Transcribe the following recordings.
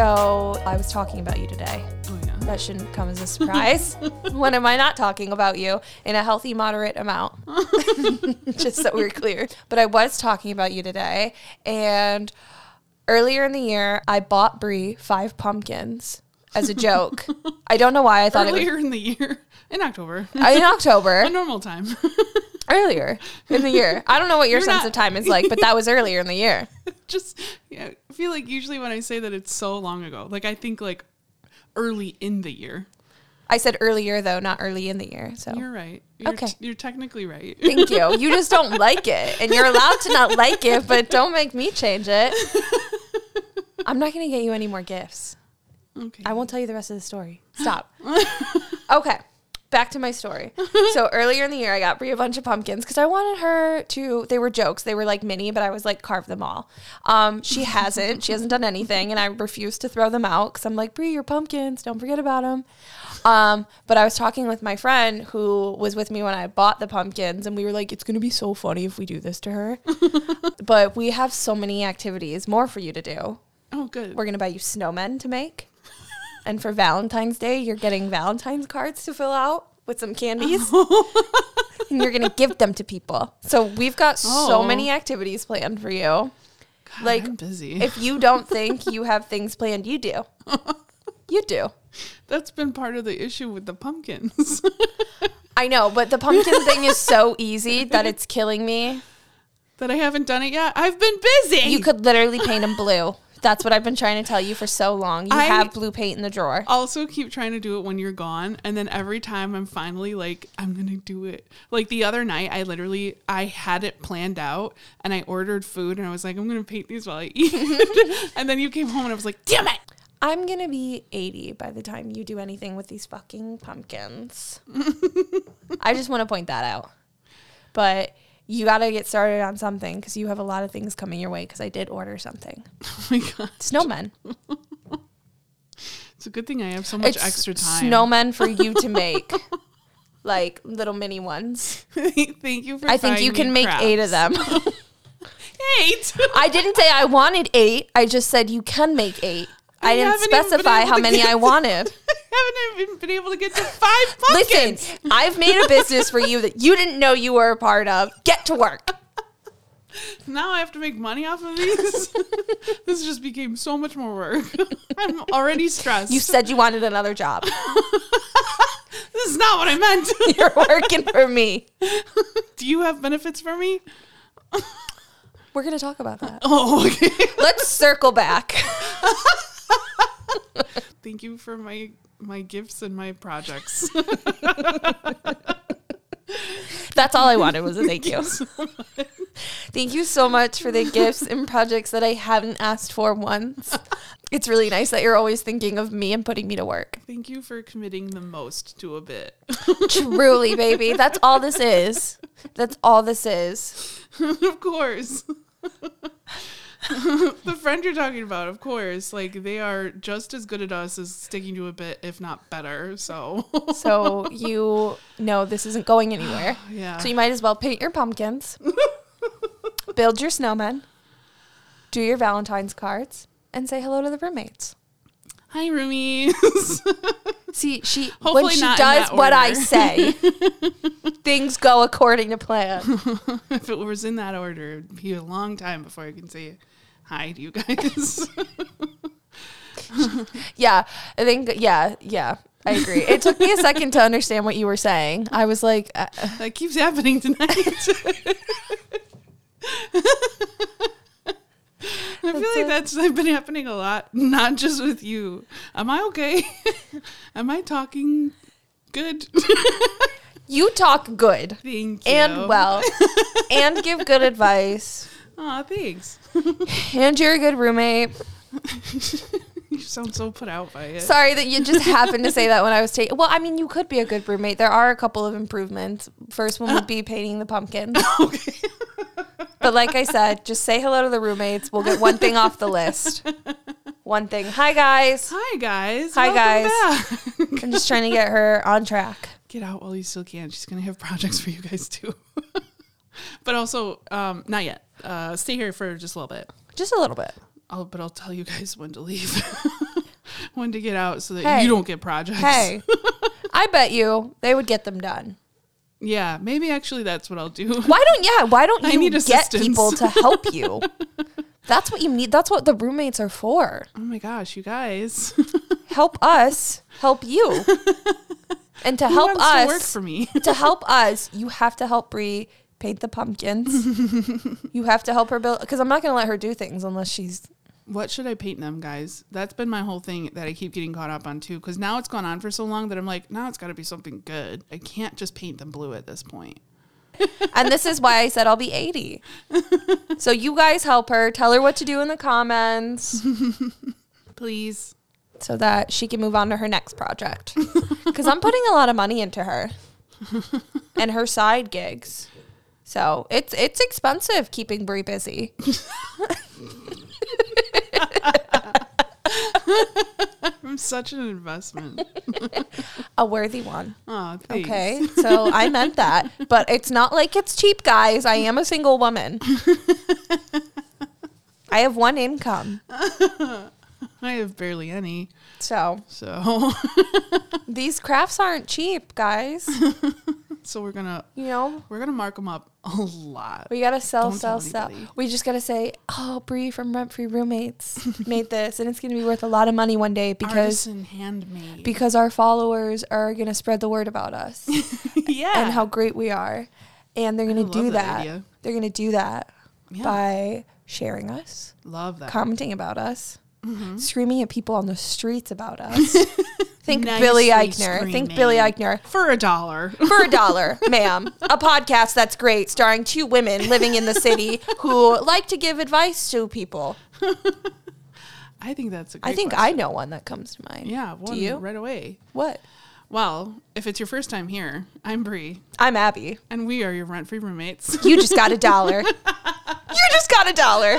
So I was talking about you today. Oh yeah. That shouldn't come as a surprise. when am I not talking about you in a healthy, moderate amount? Just so we're clear. But I was talking about you today. And earlier in the year, I bought Brie five pumpkins as a joke. I don't know why I thought Earlier in the year, in October, in October. a normal time. earlier in the year. I don't know what your You're sense not- of time is like, but that was earlier in the year. Just yeah, I feel like usually when I say that it's so long ago, like I think like early in the year. I said earlier though, not early in the year. So You're right. You're Okay. you're technically right. thank you. You just don't like it, and you're allowed to not like it, but don't make me change it. I'm not gonna get you any more gifts. Okay. I won't tell you the rest of the story. Stop. okay. Back to my story. So earlier in the year, I got Brie a bunch of pumpkins because I wanted her to. They were jokes. They were like mini, but I was like carve them all. Um, she hasn't. She hasn't done anything, and I refused to throw them out because I'm like Brie, your pumpkins. Don't forget about them. Um, but I was talking with my friend who was with me when I bought the pumpkins, and we were like, it's gonna be so funny if we do this to her. but we have so many activities more for you to do. oh, good. We're gonna buy you snowmen to make. And for Valentine's Day, you're getting Valentine's cards to fill out with some candies. and you're gonna give them to people. So we've got so Oh. many activities planned for you. God, like, I'm busy. If you don't think you have things planned, you do. You do. That's been part of the issue with the pumpkins. I know, but the pumpkin thing is so easy that it's killing me. that I haven't done it yet. I've been busy. You could literally paint them blue. That's what I've been trying to tell you for so long. You I- have blue paint in the drawer. also keep trying to do it when you're gone and then every time i'm finally like i'm gonna do it like the other night i literally i had it planned out and i ordered food and i was like i'm gonna paint these while i eat and then you came home and i was like damn it I'm gonna be 80 by the time you do anything with these fucking pumpkins. I just want to point that out. But you got to get started on something because you have a lot of things coming your way because I did order something. oh my god Snowmen. it's a good thing i have so much It's extra time Snowmen for you to make. like little mini ones. thank you for I think you can make eight of them. eight I didn't say I wanted eight. I just said you can make eight. I, didn't haven't even been specify how many I wanted. I haven't even been able to get to five pumpkins Listen, I've made a business for you that you didn't know you were a part of. Get to work. now i have to make money off of these this just became so much more work i'm already stressed You said you wanted another job. this is not what i meant You're working for me. Do you have benefits for me? We're going to talk about that. Oh, okay. Let's circle back. Thank you for my my gifts and my projects. That's all I wanted was a thank you. Thank you so much for the gifts and projects that I haven't asked for once. It's really nice that you're always thinking of me and putting me to work. Thank you for committing the most to a bit. Truly, baby. That's all this is. That's all this is. of course. the friend you're talking about, of course, like they are just as good at us as sticking to a bit, if not better. So, So you know this isn't going anywhere. yeah. So you might as well paint your pumpkins, build your snowmen, do your Valentine's cards, and say hello to the roommates. Hi, roomies. See, she when she does what I say, things go according to plan. if it was in that order, it'd be a long time before I can say hi to you guys. Yeah, I think yeah, yeah. I agree. It took me a second to understand what you were saying. I was like, uh, uh, that keeps happening tonight. I feel That's like that's been happening a lot, not just with you. Am I okay? Am I talking good? you talk good Thank you. and well, and give good advice, Aw, thanks. and you're a good roommate. You sound so put out by it. Sorry that you just happened to say that when I was taking. Well, I mean, you could be a good roommate. There are a couple of improvements. First one would be uh. painting the pumpkin. okay. But like I said, just say hello to the roommates. We'll get one thing off the list. One thing. Hi guys. Hi guys. Hi, Welcome back. I'm just trying to get her on track. Get out while you still can. She's gonna have projects for you guys too. But also, um, not yet. Uh, stay here for just a little bit. Just a little bit. I'll but I'll tell you guys when to leave. when to get out so that Hey. you don't get projects. Hey, I bet you they would get them done. Yeah, maybe actually that's what I'll do. Why don't yeah? Why don't I you need get people to help you? That's what you need. That's what the roommates are for. Oh my gosh, you guys. Help us help you. And to Who help wants to work us for me. to help us, you have to help Bree paint the pumpkins. you have to help her build because I'm not gonna let her do things unless she's What should I paint them, guys? That's been my whole thing that I keep getting caught up on too. Because now it's gone on for so long that I'm like, now it's got to be something good. I can't just paint them blue at this point. and this is why I said I'll be 80. so you guys help her, tell her what to do in the comments Please. so that she can move on to her next project. Cuz I'm putting a lot of money into her and her side gigs. So, it's it's expensive keeping Brie busy. I'm such an investment. A worthy one. Oh, thanks. Okay. So, I meant that, but it's not like it's cheap, guys. I am a single woman. I have one income. I have barely any. So, So, these crafts aren't cheap, guys. So we're gonna You know, we're gonna mark them up a lot. we gotta sell, Don't sell, sell. We just gotta say, "Oh, Brie from Rent Free Roommates made this, and it's gonna be worth a lot of money one day because Artisan handmade. because our followers are gonna spread the word about us yeah. and how great we are, and they're gonna do that that. They're gonna do that Yeah. by sharing us, Love that. commenting about us, Mm-hmm. screaming at people on the streets about us. Think Nicely Billy Eichner. Think Billy. Eichner. For a dollar. for a dollar, ma'am. A podcast that's great, starring two women living in the city who like to give advice to people. I think that's a great I think I know one that comes to mind. Yeah, one you? right away. What? Well, if it's your first time here, I'm Bree, I'm Abby. and we are your rent-free roommates. You just got a dollar. you just got a dollar.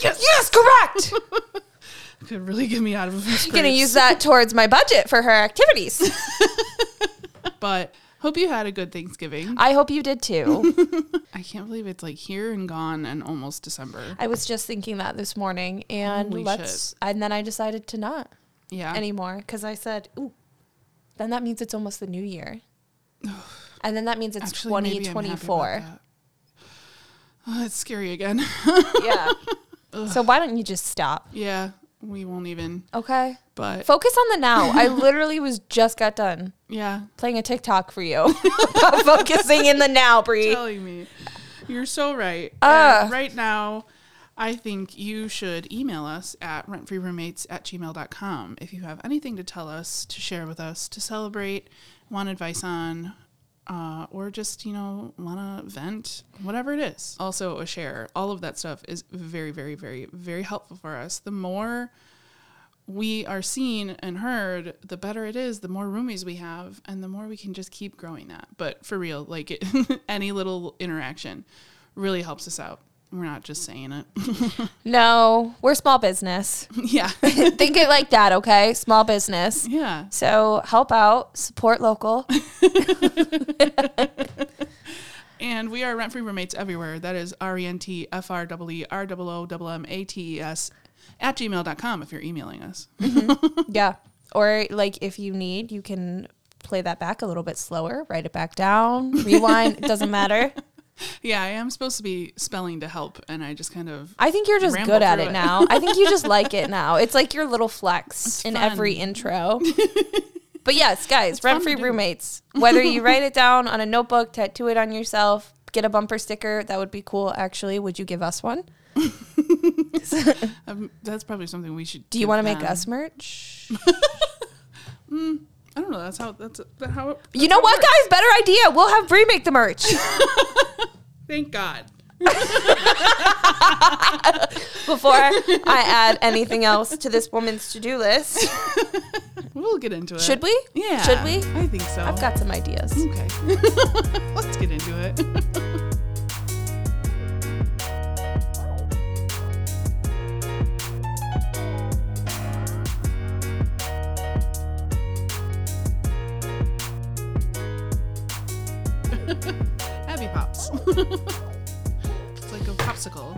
yes. correct. Could really get me out of a few Gonna use that towards my budget for her activities. But hope you had a good Thanksgiving. I hope you did too. I can't believe it's like here and gone and almost December. I was just thinking that this morning, and Holy let's. And then I decided to not Yeah. anymore because I said, "Ooh, then that means it's almost the new year." And then that means it's Actually, maybe I'm happy about 2024. that. Oh, it's scary again. Yeah. so why don't you just stop? yeah, we won't even. Okay. But Focus on the now. I literally was just got done yeah, playing a TikTok for you. focusing in the now, Brie. telling me. You're so right. And uh. right now, I think you should email us at rentfreeroommates at gmail.com if you have anything to tell us, to share with us, to celebrate, want advice on, uh, or just, you know, want to vent, whatever it is. Also, a share. All of that stuff is very, very, very, very helpful for us. The more we are seen and heard, the better it is, the more roomies we have, and the more we can just keep growing that. But for real, like it, any little interaction really helps us out. We're not just saying it. No, we're small business. yeah. Think it like that, okay? Small business. Yeah. So help out, support local. And we are rent free roommates everywhere. That is R E N T F R W E R O O M A T E S at gmail.com if you're emailing us. Mm-hmm. Yeah. Or like if you need, you can play that back a little bit slower, write it back down, rewind, it doesn't matter. Yeah, I am supposed to be spelling to help, and I just kind of. I think you're just good at it, it. now. I think you just like it now. It's like your little flex in fun. every intro. but yes, guys, rent free roommates. Whether you write it down on a notebook, tattoo it on yourself, get a bumper sticker, that would be cool actually. Would you give us one? Um, that's probably something we should. Do you want to make us merch? I don't know. That's how. That's that how. It, You know what, guys? Better idea. We'll have Brie make the merch. Thank God. Before I add anything else to this woman's to-do list, We'll get into it. should we? Yeah. Should we? I think so. I've got some ideas. Okay. Let's get into it.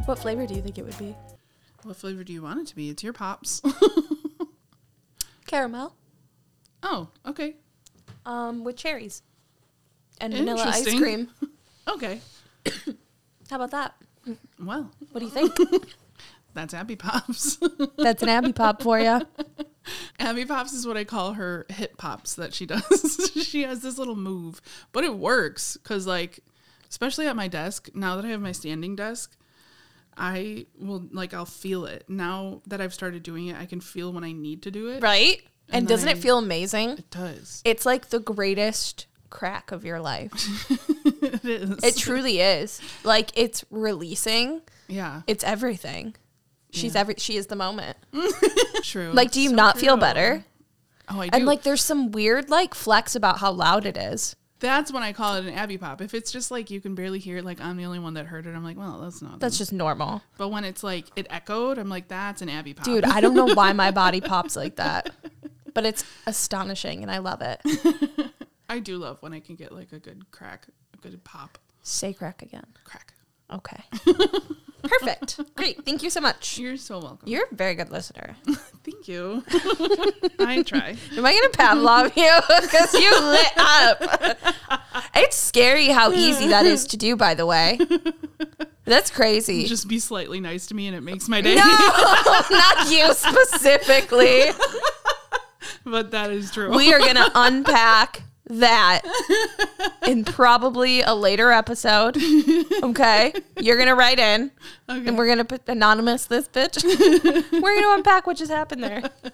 What flavor do you think it would be? What flavor do you want it to be? It's your pops. Caramel. oh, okay. Um, with cherries. And vanilla ice Interesting. cream. Okay. How about that? Well, What do you think? that's Abby Pops. That's an Abby Pop for you. Abby Pops is what I call her hip pops that she does. she has this little move, but it works because, like, especially at my desk, now that I have my standing desk, I will, like, I'll feel it. Now that I've started doing it, I can feel when I need to do it. Right? And, And doesn't then it feel amazing? It does. It's like the greatest crack of your life. it is. It truly is. Like it's releasing. yeah, It's everything. She's Yeah. every she is the moment. true. Like do you So not feel better? Oh, I do. And like there's some weird like flex about how loud it is. That's when I call it an Abby Pop. If it's just like you can barely hear it, like I'm the only one that heard it, I'm like, well, that's not. That's just normal. But when it's like it echoed, I'm like, that's an Abby Pop. Dude, I don't know why my body pops like that. But it's astonishing and I love it. I do love when I can get like a good crack, a good pop, Say crack again. crack. Okay. Perfect. Great. Thank you so much. You're so welcome. You're a very good listener. Thank you. I try. Am I gonna Pavlov you? Because you lit up. It's scary how easy that is to do, by the way. That's crazy. Just be slightly nice to me, and it makes my day. no, not you specifically. but that is true. We are gonna unpack that in probably a later episode. Okay, you're gonna write in, Okay. and we're gonna put anonymous this bitch. we're gonna unpack what just happened there.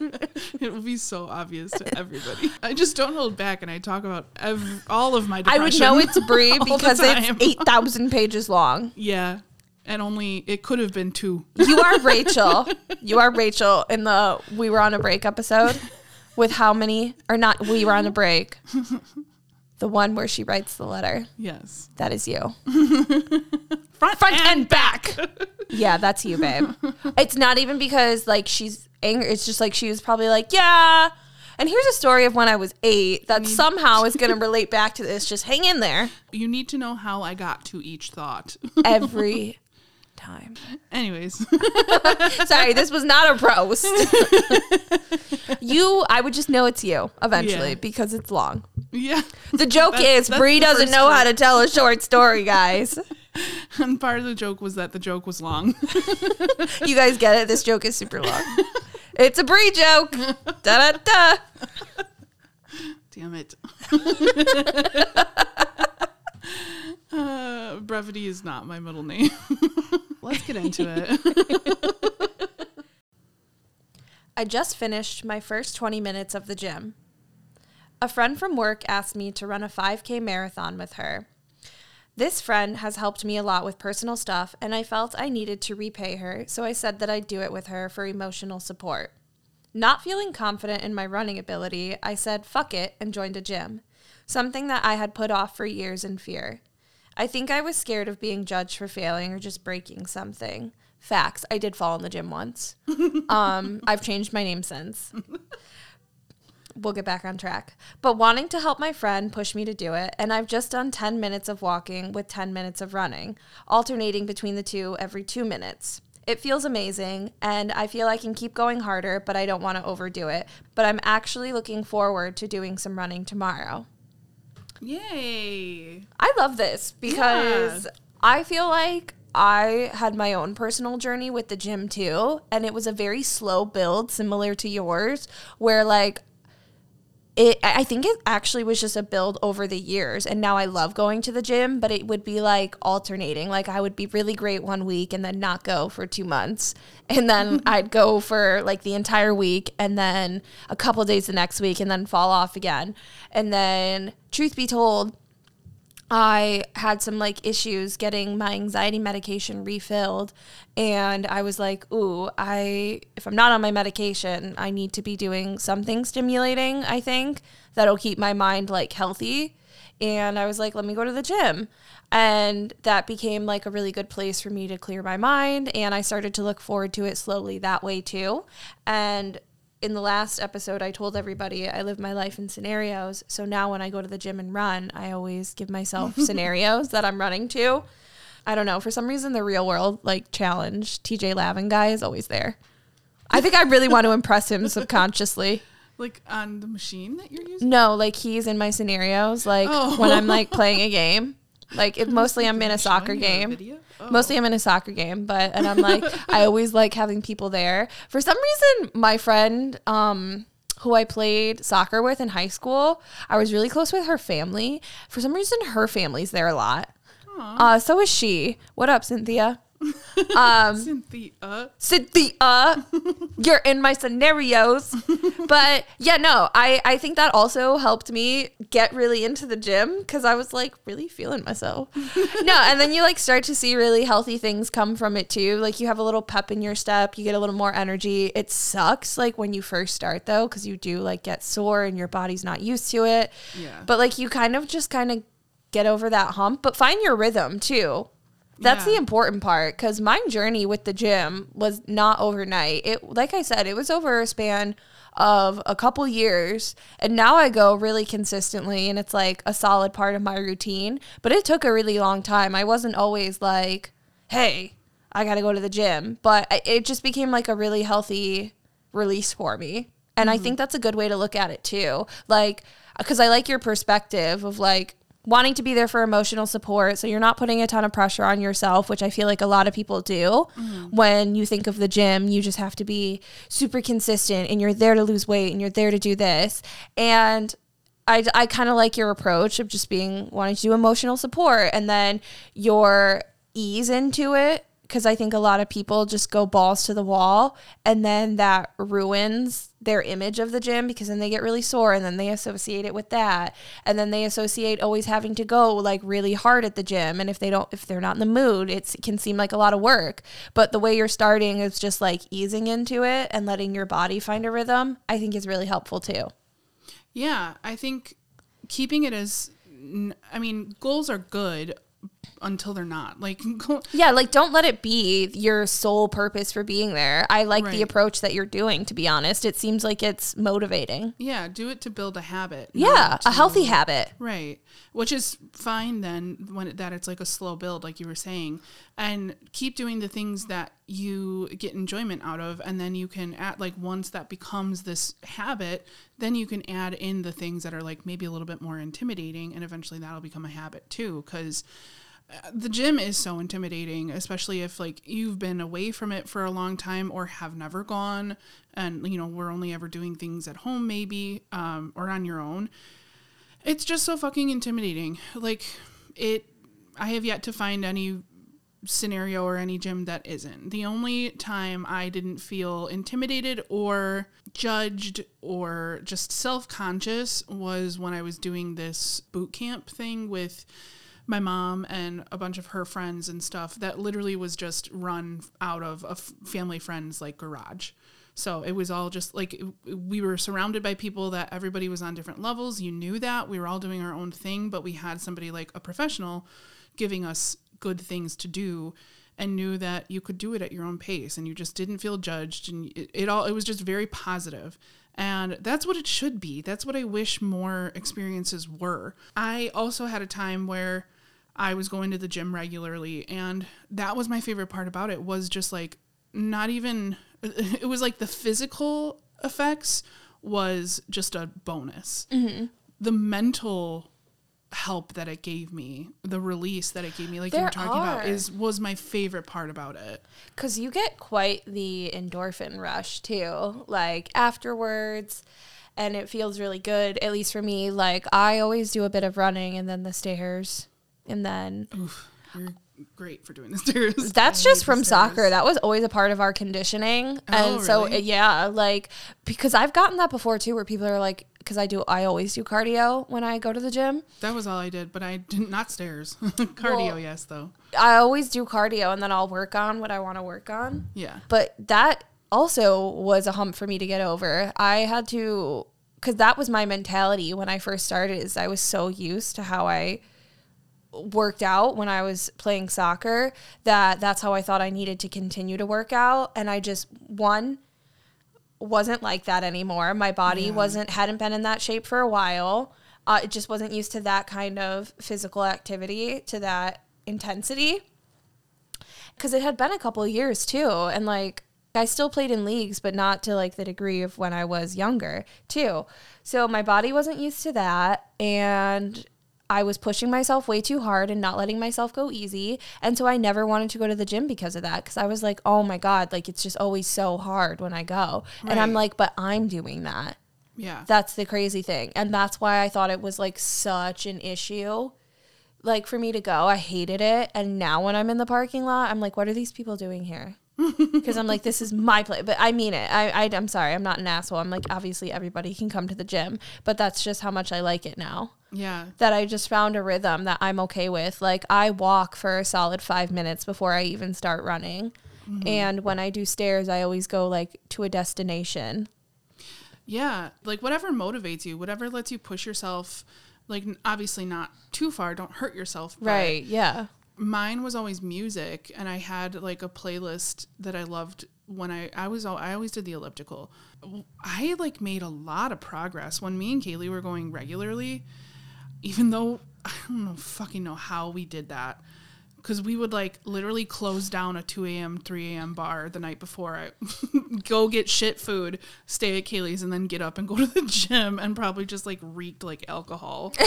it will be so obvious to everybody. I just don't hold back, and I talk about ev- all of my. I would know it's Brie because it's eight thousand pages long. Yeah, and only it could have been two. You are Rachel. You are Rachel in the We Were on a Break episode with how many, or not, We Were on a Break. The one where she writes the letter. Yes, That is you. front, Front and back. Yeah, that's you, babe. It's not even because like she's angry. It's just like she was probably like, yeah. And here's a story of when I was eight that somehow is going to relate back to this. Just hang in there You need to know how I got to each thought. every time. Anyways, Sorry, this was not a roast. you, I would just know it's you eventually Yeah. because it's long. yeah. The joke That's- is that's Brie the doesn't first know how to tell a short story, guys. And part of the joke was that the joke was long. you guys get it? This joke is super long. It's a Brie joke. Da da da. Damn it. uh, brevity is not my middle name. Let's get into it. I just finished my first 20 minutes of the gym. A friend from work asked me to run a 5K marathon with her. This friend has helped me a lot with personal stuff, and I felt I needed to repay her, so I said that I'd do it with her for emotional support. Not feeling confident in my running ability, I said fuck it and joined a gym, something that I had put off for years in fear. I think I was scared of being judged for failing or just breaking something. Facts, I did fall in the gym once. Um, I've changed my name since. We'll get back on track. But wanting to help my friend pushed me to do it, and I've just done 10 minutes of walking with 10 minutes of running, alternating between the two every two minutes. It feels amazing, and I feel I can keep going harder, but I don't want to overdo it. But I'm actually looking forward to doing some running tomorrow. Yay. I love this because I feel like I had my own personal journey with the gym too. And it was a very slow build, similar to yours, where like it, I I think it actually was just a build over the years. And now I love going to the gym, but it would be like alternating. Like I would be really great one week and then not go for two months. And then I'd go for like the entire week and then a couple days the next week and then fall off again. And then, truth be told, I had some like issues getting my anxiety medication refilled and I was like, "Ooh, I if I'm not on my medication, I need to be doing something stimulating, I think, that'll keep my mind like healthy." And I was like, "Let me go to the gym." And that became like a really good place for me to clear my mind and I started to look forward to it slowly that way too. And in the last episode, I told everybody I live my life in scenarios. So now when I go to the gym and run, I always give myself scenarios that I'm running to. I don't know. For some reason, the real world like challenge TJ Lavin guy is always there. I think I really want to impress him subconsciously. Like on the machine that you're using? No, like he's in my scenarios, like Oh. when I'm oh. like playing a game. Like it, mostly I'm in a soccer Showing you a game. Oh. Mostly I'm in a soccer game, but and I'm like I always like having people there. For some reason, my friend um who I played soccer with in high school, I was really close with her family. For some reason, her family's there a lot. Uh, so is she. What up, Cynthia? Um, Cynthia. Cynthia, you're in my scenarios. But yeah, no, I, I think that also helped me get really into the gym because I was like really feeling myself. no, and then you like start to see really healthy things come from it too. Like you have a little pep in your step, you get a little more energy. It sucks like when you first start though, because you do like get sore and your body's not used to it. Yeah. But like you kind of just kind of get over that hump, but find your rhythm too. That's Yeah. the important part because my journey with the gym was not overnight. It, like I said, it was over a span of a couple years, and now I go really consistently, and it's like a solid part of my routine. But it took a really long time. I wasn't always like, "Hey, I got to go to the gym," but it just became like a really healthy release for me. And I mm-hmm. think that's a good way to look at it too. Like, because I like your perspective of like, wanting to be there for emotional support. So you're not putting a ton of pressure on yourself which i feel like a lot of people do. Mm-hmm. When you think of the gym you just have to be super consistent and you're there to lose weight and you're there to do this. And i, I kind of like your approach of just being wanting to do emotional support and then your ease into it because I think a lot of people just go balls to the wall and then that ruins their image of the gym because then they get really sore and then they associate it with that and then they associate always having to go like really hard at the gym and if they don't if they're not in the mood it can seem like a lot of work. But the way you're starting is just like easing into it and letting your body find a rhythm I think is really helpful too. Yeah, I think keeping it as, I mean, goals are good until they're not. Like, go- yeah like don't let it be your sole purpose for being there I like the approach that you're doing to be honest it seems like it's motivating yeah, do it to build a habit. Yeah, not a healthy habit. Right. Which is fine then when it, that it's like a slow build like you were saying and keep doing the things that you get enjoyment out of and then you can add like once that becomes this habit then you can add in the things that are like maybe a little bit more intimidating and eventually that'll become a habit too cuz the gym is so intimidating especially if like you've been away from it for a long time or have never gone and you know we're only ever doing things at home maybe um, or on your own it's just so fucking intimidating. Like it I have yet to find any scenario or any gym that isn't. The only time I didn't feel intimidated or judged or just self-conscious was when I was doing this boot camp thing with my mom and a bunch of her friends and stuff that literally was just run out of a family friend's like garage. So it was all just like we were surrounded by people that everybody was on different levels. You knew that we were all doing our own thing, but we had somebody like a professional giving us good things to do and knew that you could do it at your own pace and you just didn't feel judged and it, it all it was just very positive and that's what it should be that's what i wish more experiences were i also had a time where i was going to the gym regularly and that was my favorite part about it was just like not even it was like the physical effects was just a bonus. Mm-hmm. The mental help that it gave me the release that it gave me like you There were talking about is was my favorite part about it. Because you get quite the endorphin rush too, like afterwards, and it feels really good. At least for me, like I always do a bit of running and then the stairs, and then you're great for doing the stairs that's just from soccer. That was always a part of our conditioning, oh, and so Oh, really? Uh, yeah, like because I've gotten that before too, where people are like, because I do, I always do cardio when I go to the gym. that was all i did but i did not stairs cardio Well- yes though I always do cardio, and then I'll work on what I want to work on. yeah But that also was a hump for me to get over. I had to cuz that was my mentality when I first started is I was so used to how I worked out when I was playing soccer that that's how I thought I needed to continue to work out and I just one wasn't like that anymore. My body Yeah. wasn't hadn't been in that shape for a while. Uh, it just wasn't used to that kind of physical activity to that intensity. because it had been a couple of years too, and like I still played in leagues, but not to like the degree of when I was younger too. So my body wasn't used to that, and I was pushing myself way too hard and not letting myself go easy. And so I never wanted to go to the gym because of that. Cause I was like, oh my God, like it's just always so hard when I go. And I'm like, but I'm doing that. Yeah. That's the crazy thing. And that's why I thought it was like such an issue. Like for me to go, I hated it. And now when I'm in the parking lot, I'm like, what are these people doing here? Because I'm like, this is my place. But I mean it. I, I, I'm sorry. I'm not an asshole. I'm like, obviously everybody can come to the gym, but that's just how much I like it now. yeah. That I just found a rhythm that I'm okay with. Like I walk for a solid five minutes before I even start running. Mm-hmm. And when I do stairs, I always go like to a destination. Yeah, like whatever motivates you, whatever lets you push yourself, like obviously not too far, don't hurt yourself. Right. Yeah. Mine was always music, and I had like a playlist that I loved when I I was al- I always did the elliptical. I like made a lot of progress when me and Kaylee were going regularly, even though I don't know fucking know how we did that. Because we would like literally close down a 2 a.m., 3 a.m. bar the night before I go get shit food, stay at Kaylee's, and then get up and go to the gym and probably just like reeked like alcohol.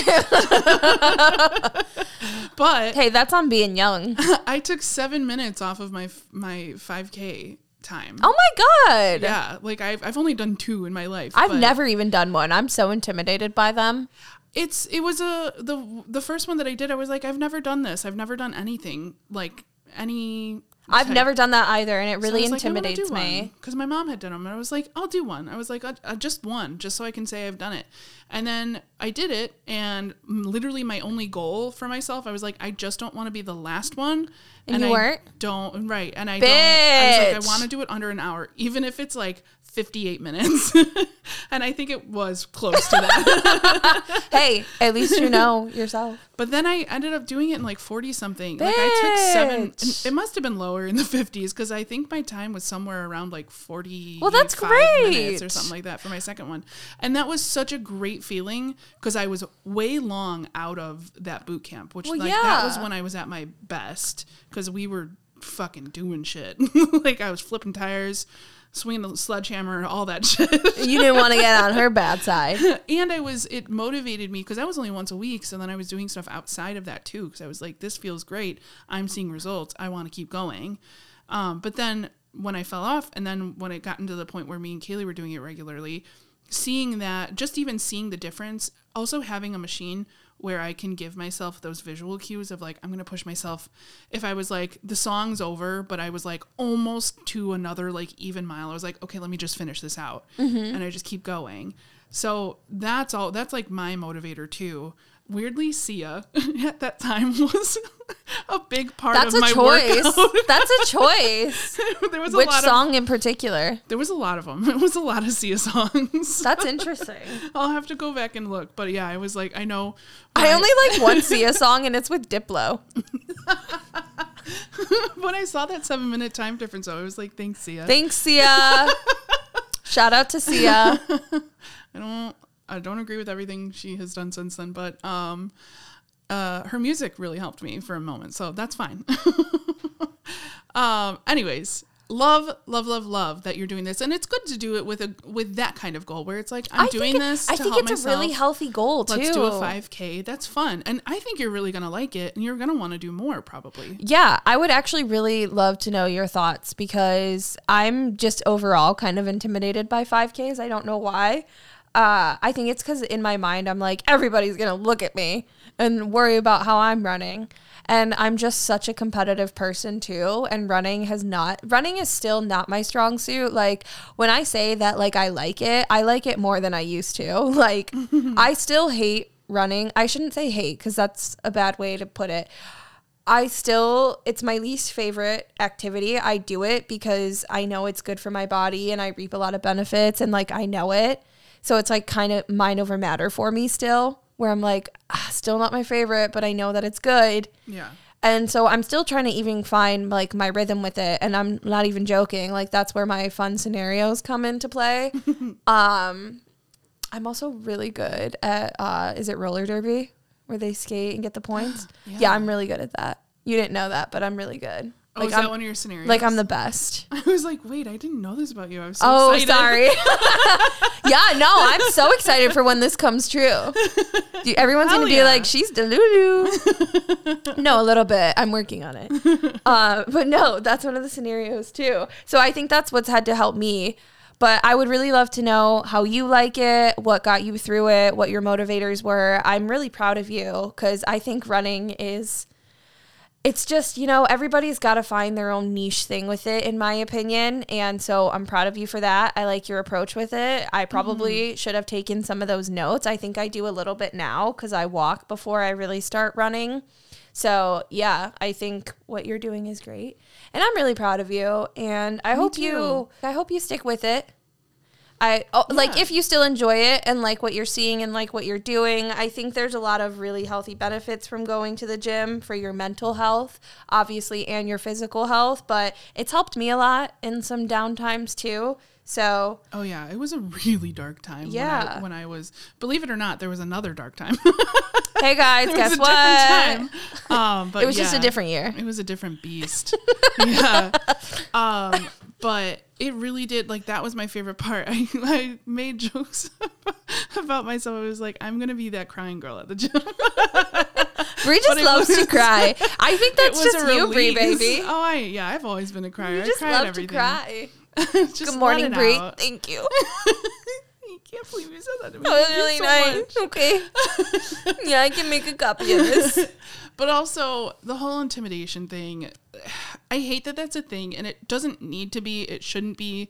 but Hey, that's on being young. I took seven minutes off of my my 5K time. Oh my god. Yeah, like I've I've only done two in my life. I've never even done one. I'm so intimidated by them. It's it was a the the first one that I did. I was like, I've never done this. I've never done anything like any. I've type- never done that either, and it So I really like, I intimidates do me. because my mom had done them, and I was like, I'll do one. I was like, uh, uh, just one, just so I can say I've done it. And then I did it, and literally my only goal for myself, I was like, I just don't want to be the last one. And you I weren't? Don't right, and I don't. I was like, I want to do it under an hour, even if it's like 58 minutes. and I think it was close to that. Hey, at least you know yourself. But then I ended up doing it in like 40 something. Like I took seven. It must have been lower in the 50s because I think my time was somewhere around like 40. Well, that's great. minutes or something like that for my second one. And that was such a great feeling because I was way long out of that boot camp, which Well, like that was when I was at my best because we were fucking doing shit. like I was flipping tires, swinging the sledgehammer, all that shit. You didn't want to get on her bad side. and I was it motivated me because that was only once a week. So then I was doing stuff outside of that too because I was like, this feels great. I'm seeing results. I want to keep going. Um, but then when I fell off, and then when it got into the point where me and Kaylee were doing it regularly, seeing that, just even seeing the difference, also having a machine where I can give myself those visual cues of like, I'm going to push myself. If I was like, the song's over, but I was like almost to another like even mile, I was like, okay, let me just finish this out. Mm-hmm. And I just keep going. So that's all, that's like my motivator too. Weirdly, Sia at that time was a big part That's of a my choice. workout. That's a choice. there was a Which lot of song in particular? there was a lot of them. It was a lot of Sia songs. That's interesting. I'll have to go back and look. But yeah, I was like, I know. I only like one Sia song, and it's with Diplo. when I saw that seven minute time difference, though, I was like, thanks, Sia. Thanks, Sia. Shout out to Sia. I don't, I don't agree with everything she has done since then, but um, uh, her music really helped me for a moment, so that's fine. um, anyways. Love, love, love, love that you're doing this, and it's good to do it with a with that kind of goal where it's like I'm I doing it- this. I think it's a really healthy goal too. Let's do a 5K. That's fun. And I think you're really going to like it and you're going to want to do more probably. Yeah, I would actually really love to know your thoughts because I'm just overall kind of intimidated by 5Ks. I don't know why. Uh, I think it's because in my mind, I'm like, everybody's going to look at me and worry about how I'm running. And I'm just such a competitive person too. And running has not, running is still not my strong suit. Like when I say that, like, I like it, I like it more than I used to. Like, I still hate running. I shouldn't say hate because that's a bad way to put it. I still, it's my least favorite activity. I do it because I know it's good for my body and I reap a lot of benefits and like I know it. So it's like kind of mind over matter for me still, where I'm like, ah, still not my favorite, but I know that it's good. Yeah. And so I'm still trying to even find like my rhythm with it. And I'm not even joking. Like that's where my fun scenarios come into play. um, I'm also really good at, uh, is it roller derby where they skate and get the points? yeah. Yeah. I'm really good at that. You didn't know that, but I'm really good. Oh, Like is I'm that one of your scenarios? like I'm the best. I was like, wait, I didn't know this about you. I was so excited. Oh, excited. sorry. yeah, no, I'm so excited for when this comes true. Everyone's Hell gonna be yeah. like, she's delulu. no, a little bit. I'm working on it. Uh, but no, that's one of the scenarios too. So I think that's what's had to help me. But I would really love to know how you like it, what got you through it, what your motivators were. I'm really proud of you because I think running is it's just, you know, everybody's got to find their own niche thing with it, in my opinion. And so I'm proud of you for that. I like your approach with it. I probably mm-hmm. should have taken some of those notes. I think I do a little bit now because I walk before I really start running. So yeah, I think what you're doing is great. And I'm really proud of you. And I hope you. I hope you stick with it. I oh, like if you still enjoy it and like what you're seeing and like what you're doing. I think there's a lot of really healthy benefits from going to the gym for your mental health, obviously, and your physical health. But it's helped me a lot in some down times too. So Oh yeah, it was a really dark time. Yeah. when I, when I was, believe it or not, there was another dark time. hey guys, was guess what? Um, but It was just a different year. It was a different beast. yeah. Um, but it really did. Like that was my favorite part. I, I made jokes about myself. I was like, I'm gonna be that crying girl at the gym. Bree just loves to cry. I think that's was just a you, Bree, baby. Oh, I yeah, I've always been a crier. You I just cry at love to cry. Good morning, Bree. Thank you. I can't believe you said that to me. That was really so nice. much. Okay. yeah, I can make a copy of this. But also the whole intimidation thing, I hate that that's a thing and it doesn't need to be, it shouldn't be.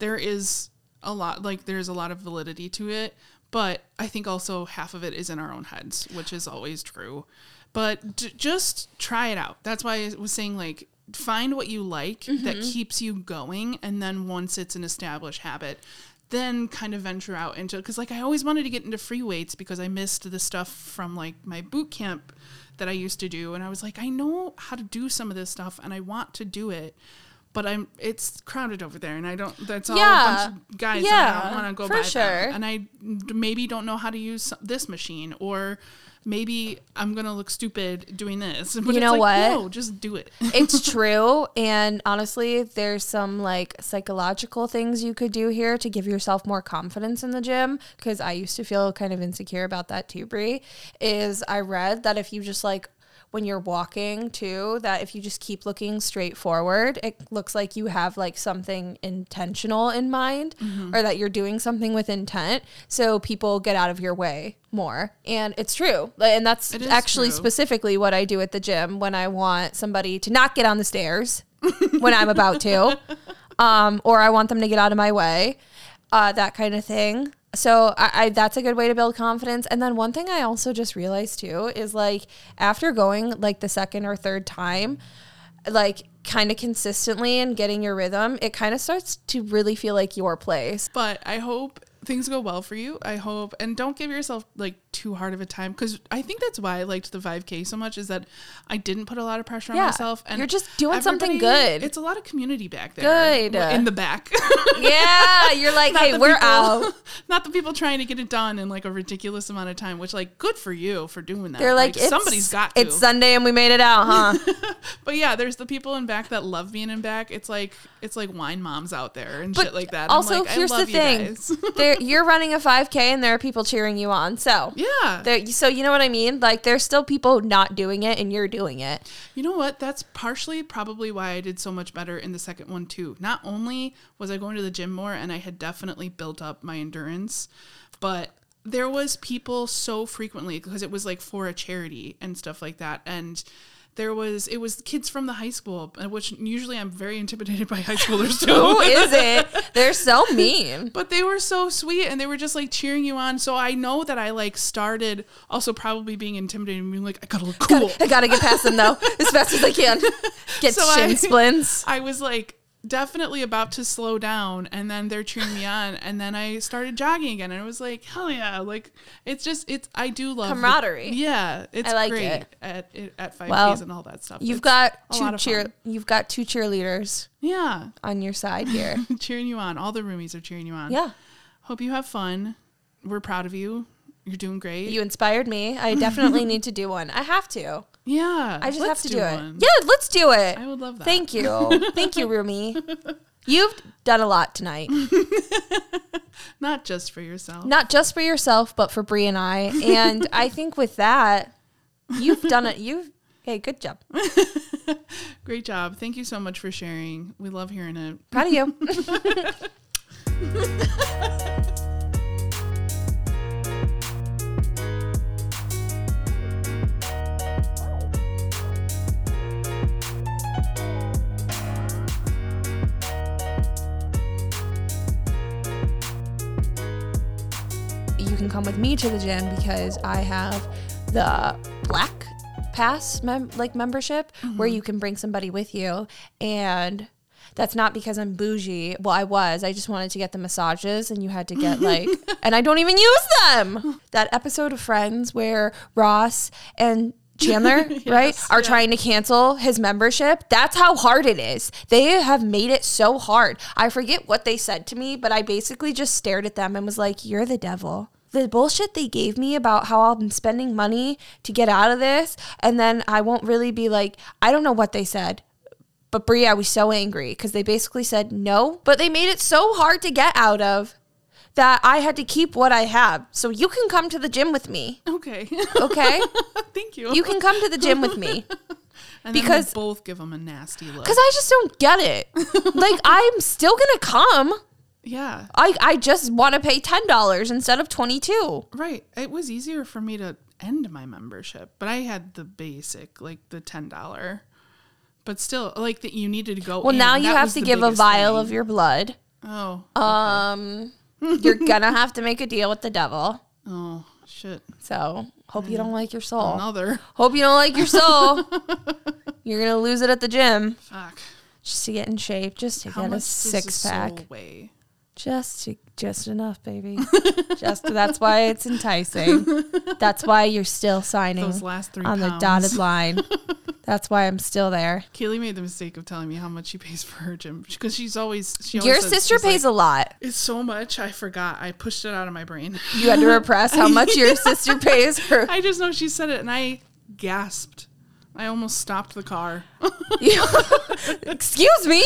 There is a lot like there's a lot of validity to it, but I think also half of it is in our own heads, which is always true. But d- just try it out. That's why I was saying like find what you like that mm-hmm. keeps you going and then once it's an established habit, then kind of venture out into because like I always wanted to get into free weights because I missed the stuff from like my boot camp that I used to do and I was like I know how to do some of this stuff and I want to do it but I'm it's crowded over there and I don't that's all a bunch of guys Yeah, I don't want to go for by sure. them. and I maybe don't know how to use this machine or maybe I'm to look stupid doing this but You it's know like, what? no just do it it's true and honestly there's some like psychological things you could do here to give yourself more confidence in the gym because i used to feel kind of insecure about that too brie is i read that if you just like when you're walking too that if you just keep looking straight forward it looks like you have like something intentional in mind or that you're doing something with intent so people get out of your way more and it's true and that's actually true. specifically what I do at the gym when I want somebody to not get on the stairs when I'm about to, um, or I want them to get out of my way, uh, that kind of thing. So I, I that's a good way to build confidence. And then one thing I also just realized too is like after going like the second or third time, like kind of consistently and getting your rhythm, it kind of starts to really feel like your place. but I hope things go well for you. I hope, and don't give yourself like too hard of a time because I think that's why I liked the 5K so much is that I didn't put a lot of pressure on myself. And you're just doing something good. It's a lot of community back there. Good. in the back. Yeah, you're like, hey, we're people- out. Not the people trying to get it done in like a ridiculous amount of time. Which like good for you for doing that. They're like, it's, somebody's got to. It's Sunday and we made it out, huh? But yeah, there's the people in back that love being in back. It's like it's like wine moms out there and But shit like that. Also, like, I here's the thing: guys. There, you're running a 5K and there are people cheering you on. So yeah. there, so you know what I mean? Like, there's still people not doing it, and you're doing it. You know what? That's partially probably why I did so much better in the second one too. Not only was I going to the gym more and I had definitely built up my endurance, but there was people so frequently because it was like for a charity and stuff like that and there was it was kids from the high school uh, which usually I'm very intimidated by high schoolers too. Who is it? They're so mean. but they were so sweet and they were just like cheering you on. So I know that I like started also probably being intimidated and being like, I gotta look cool. I gotta get past them though, as fast as I can. Get So shin I- splints. I was like definitely about to slow down and then they're cheering me on and then I started jogging again and I was like hell yeah like it's just it's I do love the- Camaraderie. yeah it's I like great it. at it- at 5Ks and all that stuff You've It's got two cheer. You've got two cheerleaders yeah on your side here. cheering you on all the roomies are cheering you on Yeah, hope you have fun we're proud of you you're doing great you inspired me. I definitely need to do one. I have to. Yeah. I just have to do, it. one. Yeah, let's do it. I would love that. Thank you. Thank you, roomie. You've done a lot tonight. Not just for yourself. Not just for yourself, but for Brie and I. And I think with that, you've done it. You've hey, good job. Great job. Thank you so much for sharing. We love hearing it. Proud of you. You can come with me to the gym because I have the black pass mem- like membership where mm-hmm. you can bring somebody with you and that's not because I'm bougie. Well, I was. I just wanted to get the massages and you had to get like and I don't even use them. That episode of Friends where Ross and Chandler, right, are yeah. trying to cancel his membership. That's how hard it is. They have made it so hard. I forget what they said to me, but I basically just stared at them and was like, You're the devil. The bullshit they gave me about how I'm spending money to get out of this, and then I won't really be like, I don't know what they said. But Brie, I was so angry because they basically said no, but they made it so hard to get out of that I had to keep what I have. So you can come to the gym with me, Okay. okay? Thank you. you can come to the gym with me. and because- we'll both give them a nasty look. Because I just don't get it. like I'm still gonna come. Yeah. I I just want to pay ten dollars instead of twenty two. Right. It was easier for me to end my membership, but I had the basic, like the ten dollar. But still, like that, you needed to go. Well, in. now you That have to give a vial thing. of your blood. Oh. Um, you're gonna have to make a deal with the devil. Oh shit. So hope you don't like your soul. Another. Hope you don't like your soul. you're gonna lose it at the gym Fuck. just to get in shape, just to How get a six pack. weigh? Just just enough, baby. just that's why it's enticing. That's why you're still signing Those last three on the dotted line. That's why I'm still there. Kaylee made the mistake of telling me how much she pays for her gym because she's always she always Your says- sister pays like, a lot. It's so much. I forgot. I pushed it out of my brain. You had to repress how much your sister pays her. I just know she said it, and I gasped. I almost stopped the car. Excuse me.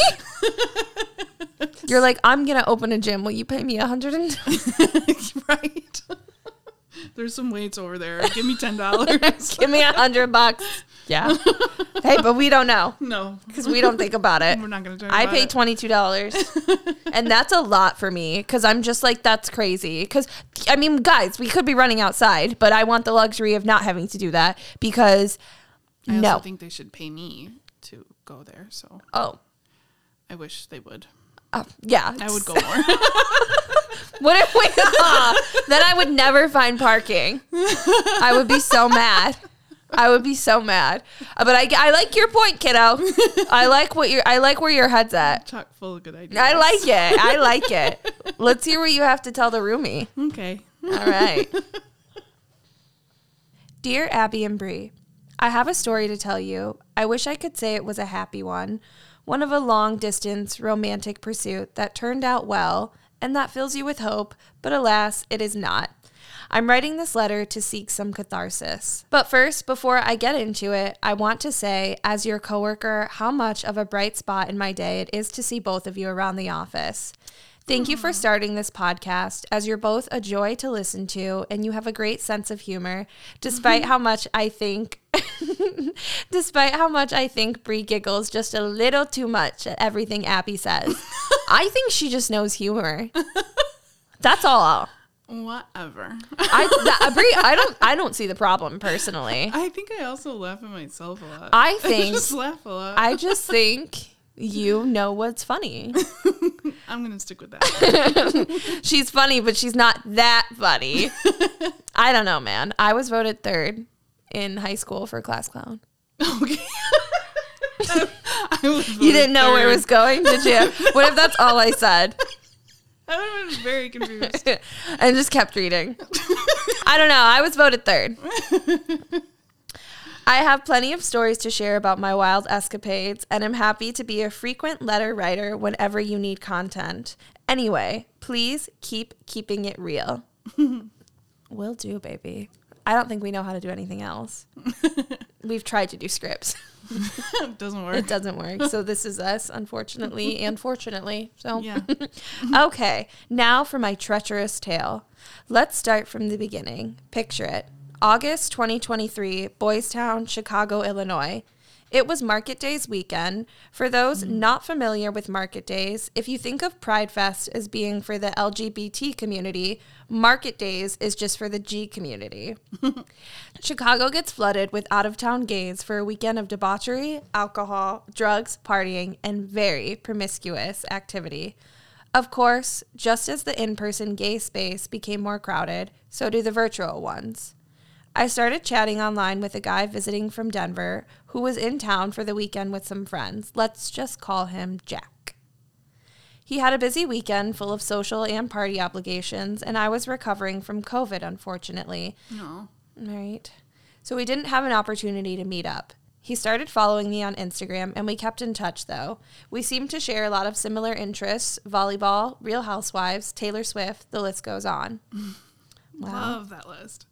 You're like, I'm gonna open a gym. Will you pay me a hundred and right. There's some weights over there. Give me ten dollars. give me a hundred bucks? Yeah. hey, but we don't know no, because we don't think about it. we're not gonna talk I pay twenty two dollars, and that's a lot for me because I'm just like that's crazy. Because I mean, guys, we could be running outside, but I want the luxury of not having to do that because I also no. think they should pay me to go there. So Oh, I wish they would. uh, yeah. I would go more. What if we? then I would never find parking. I would be so mad. I would be so mad. Uh, But I, I like your point, kiddo. I like what you're. I like where your head's at. Chock full of good ideas. I like it. I like it. Let's hear what you have to tell the roomie. Okay. All right. Dear Abby and Bree, I have a story to tell you. I wish I could say it was a happy one, one of a long distance romantic pursuit that turned out well and that fills you with hope, but alas, it is not. I'm writing this letter to seek some catharsis. But first, before I get into it, I want to say, as your coworker, how much of a bright spot in my day it is to see both of you around the office. Thank you for starting this podcast, as you're both a joy to listen to and you have a great sense of humor, despite how much I think. despite how much I think Brie giggles just a little too much at everything Abby says. I think she just knows humor. That's all. Whatever. I that, uh, Brie, I don't I don't see the problem personally. I think I also laugh at myself a lot. I think just laugh a lot. I just think you know what's funny. I'm gonna stick with that. She's funny, but she's not that funny. I don't know, man. I was voted third in high school for class clown. okay. I was You didn't know where it was going, did you? What if that's all I said? I would have been very confused. and just kept reading. I don't know. I was voted third. I have plenty of stories to share about my wild escapades, and am happy to be a frequent letter writer whenever you need content. Anyway, please keep keeping it real. Will do, baby. I don't think we know how to do anything else. we've tried to do scripts. it doesn't work. It doesn't work. So this is us, unfortunately and fortunately. So Yeah. okay, now for my treacherous tale. Let's start from the beginning. Picture it. August 2023, Boys Town, Chicago, Illinois. It was Market Days weekend. For those mm. not familiar with Market Days, if you think of Pride Fest as being for the LGBT community, Market Days is just for the G community. Chicago gets flooded with out of town gays for a weekend of debauchery, alcohol, drugs, partying, and very promiscuous activity. Of course, just as the in person gay space became more crowded, so do the virtual ones. I started chatting online with a guy visiting from Denver who was in town for the weekend with some friends. Let's just call him Jack. He had a busy weekend full of social and party obligations, and I was recovering from COVID, unfortunately. No. Right. So we didn't have an opportunity to meet up. He started following me on Instagram and we kept in touch though. We seemed to share a lot of similar interests volleyball, Real Housewives, Taylor Swift, the list goes on. Love that list.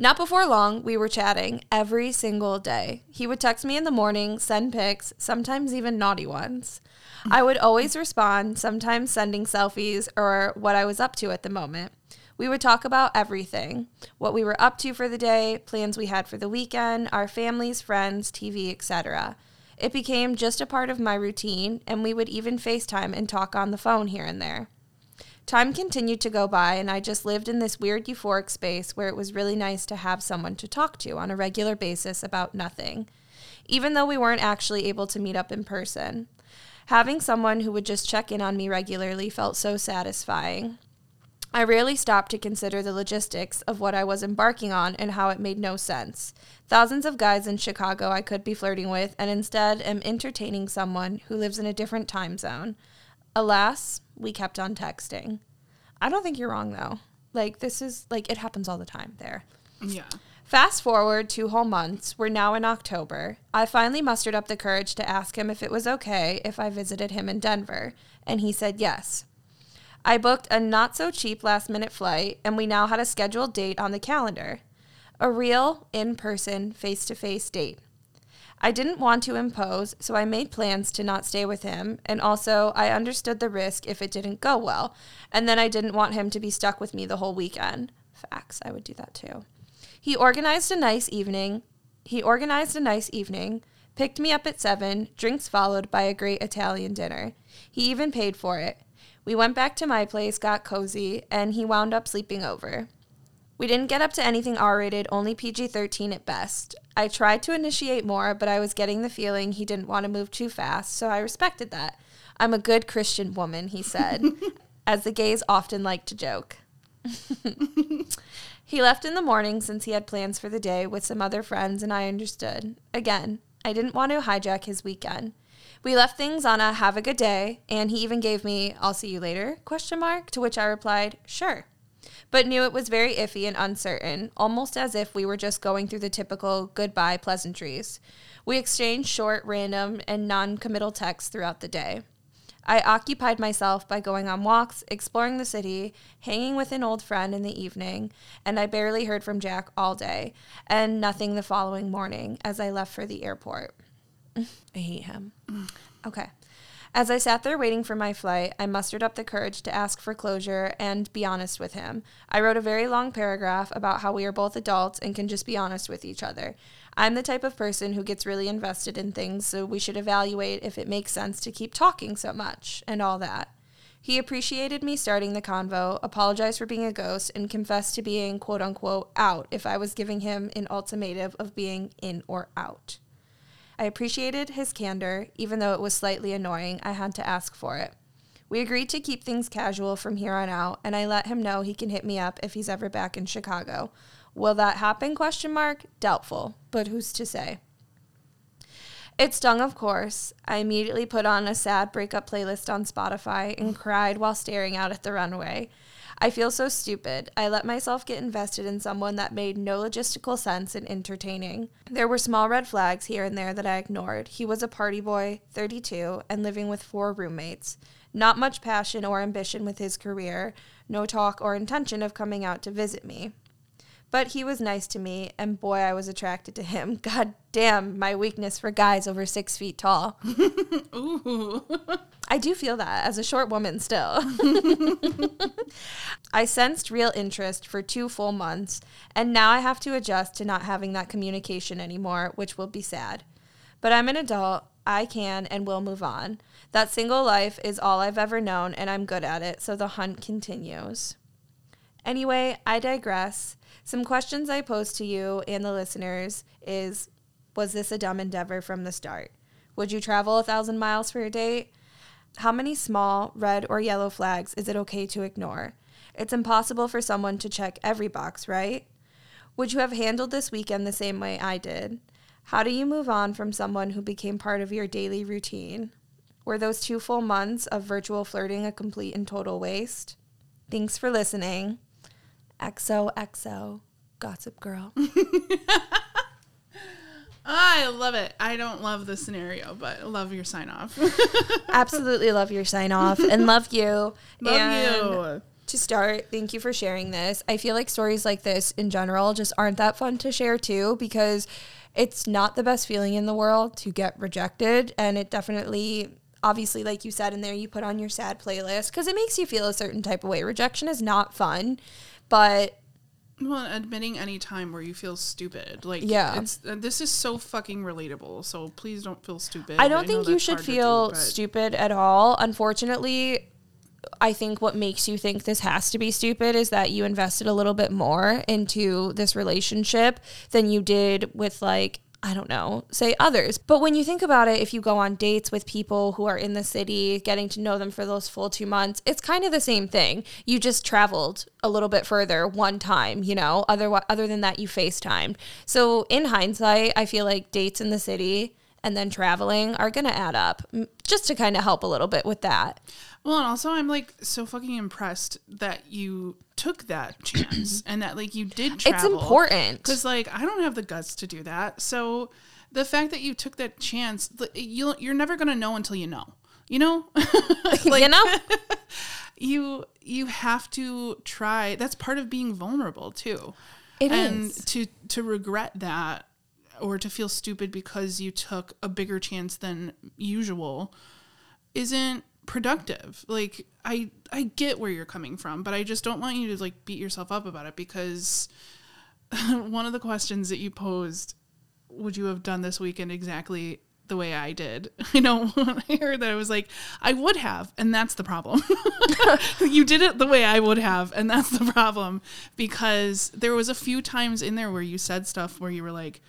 Not before long, we were chatting every single day. He would text me in the morning, send pics, sometimes even naughty ones. I would always respond, sometimes sending selfies or what I was up to at the moment. We would talk about everything what we were up to for the day, plans we had for the weekend, our families, friends, TV, etc. It became just a part of my routine, and we would even FaceTime and talk on the phone here and there. Time continued to go by, and I just lived in this weird euphoric space where it was really nice to have someone to talk to on a regular basis about nothing, even though we weren't actually able to meet up in person. Having someone who would just check in on me regularly felt so satisfying. I rarely stopped to consider the logistics of what I was embarking on and how it made no sense. Thousands of guys in Chicago I could be flirting with, and instead am entertaining someone who lives in a different time zone. Alas, we kept on texting. I don't think you're wrong though. Like, this is like, it happens all the time there. Yeah. Fast forward two whole months. We're now in October. I finally mustered up the courage to ask him if it was okay if I visited him in Denver, and he said yes. I booked a not so cheap last minute flight, and we now had a scheduled date on the calendar a real, in person, face to face date. I didn't want to impose, so I made plans to not stay with him, and also I understood the risk if it didn't go well, and then I didn't want him to be stuck with me the whole weekend. Facts, I would do that too. He organized a nice evening. He organized a nice evening, picked me up at 7, drinks followed by a great Italian dinner. He even paid for it. We went back to my place, got cozy, and he wound up sleeping over. We didn't get up to anything R rated, only PG 13 at best. I tried to initiate more, but I was getting the feeling he didn't want to move too fast, so I respected that. I'm a good Christian woman, he said, as the gays often like to joke. he left in the morning since he had plans for the day with some other friends, and I understood. Again, I didn't want to hijack his weekend. We left things on a have a good day, and he even gave me I'll see you later question mark to which I replied, "Sure." But knew it was very iffy and uncertain, almost as if we were just going through the typical goodbye pleasantries. We exchanged short, random, and non-committal texts throughout the day. I occupied myself by going on walks, exploring the city, hanging with an old friend in the evening, and I barely heard from Jack all day, and nothing the following morning as I left for the airport. I hate him. Mm. Okay. As I sat there waiting for my flight, I mustered up the courage to ask for closure and be honest with him. I wrote a very long paragraph about how we are both adults and can just be honest with each other. I'm the type of person who gets really invested in things, so we should evaluate if it makes sense to keep talking so much and all that. He appreciated me starting the convo, apologized for being a ghost, and confessed to being quote unquote out if I was giving him an ultimatum of being in or out. I appreciated his candor, even though it was slightly annoying. I had to ask for it. We agreed to keep things casual from here on out, and I let him know he can hit me up if he's ever back in Chicago. Will that happen? Question mark. Doubtful, but who's to say? It stung, of course. I immediately put on a sad breakup playlist on Spotify and cried while staring out at the runway. I feel so stupid. I let myself get invested in someone that made no logistical sense and entertaining. There were small red flags here and there that I ignored. He was a party boy, 32, and living with four roommates. Not much passion or ambition with his career, no talk or intention of coming out to visit me. But he was nice to me, and boy, I was attracted to him. God damn, my weakness for guys over six feet tall. Ooh. I do feel that as a short woman still. I sensed real interest for two full months, and now I have to adjust to not having that communication anymore, which will be sad. But I'm an adult. I can and will move on. That single life is all I've ever known, and I'm good at it, so the hunt continues. Anyway, I digress. Some questions I pose to you and the listeners is Was this a dumb endeavor from the start? Would you travel a thousand miles for a date? How many small, red, or yellow flags is it okay to ignore? It's impossible for someone to check every box, right? Would you have handled this weekend the same way I did? How do you move on from someone who became part of your daily routine? Were those two full months of virtual flirting a complete and total waste? Thanks for listening. XOXO Gossip Girl. I love it. I don't love the scenario, but I love your sign off. Absolutely love your sign off and love you. love And you. To start, thank you for sharing this. I feel like stories like this in general just aren't that fun to share too because it's not the best feeling in the world to get rejected. And it definitely, obviously, like you said in there, you put on your sad playlist because it makes you feel a certain type of way. Rejection is not fun, but Well, admitting any time where you feel stupid, like Yeah. it's uh, this is so fucking relatable. So please don't feel stupid. I don't know think you should do, feel but- stupid at all. Unfortunately, I think what makes you think this has to be stupid is that you invested a little bit more into this relationship than you did with like I don't know, say others. But when you think about it, if you go on dates with people who are in the city, getting to know them for those full two months, it's kind of the same thing. You just traveled a little bit further one time, you know, other, other than that, you FaceTimed. So in hindsight, I feel like dates in the city and then traveling are going to add up just to kind of help a little bit with that. Well, and also I'm like so fucking impressed that you took that chance and that like you did travel. It's important. because like I don't have the guts to do that. So the fact that you took that chance, you you're never gonna know until you know. You know, you know? you you have to try. That's part of being vulnerable too. It and is. to to regret that or to feel stupid because you took a bigger chance than usual isn't productive. Like I I get where you're coming from, but I just don't want you to like beat yourself up about it because one of the questions that you posed would you have done this weekend exactly the way I did? I know when I heard that I was like, I would have, and that's the problem. you did it the way I would have, and that's the problem because there was a few times in there where you said stuff where you were like,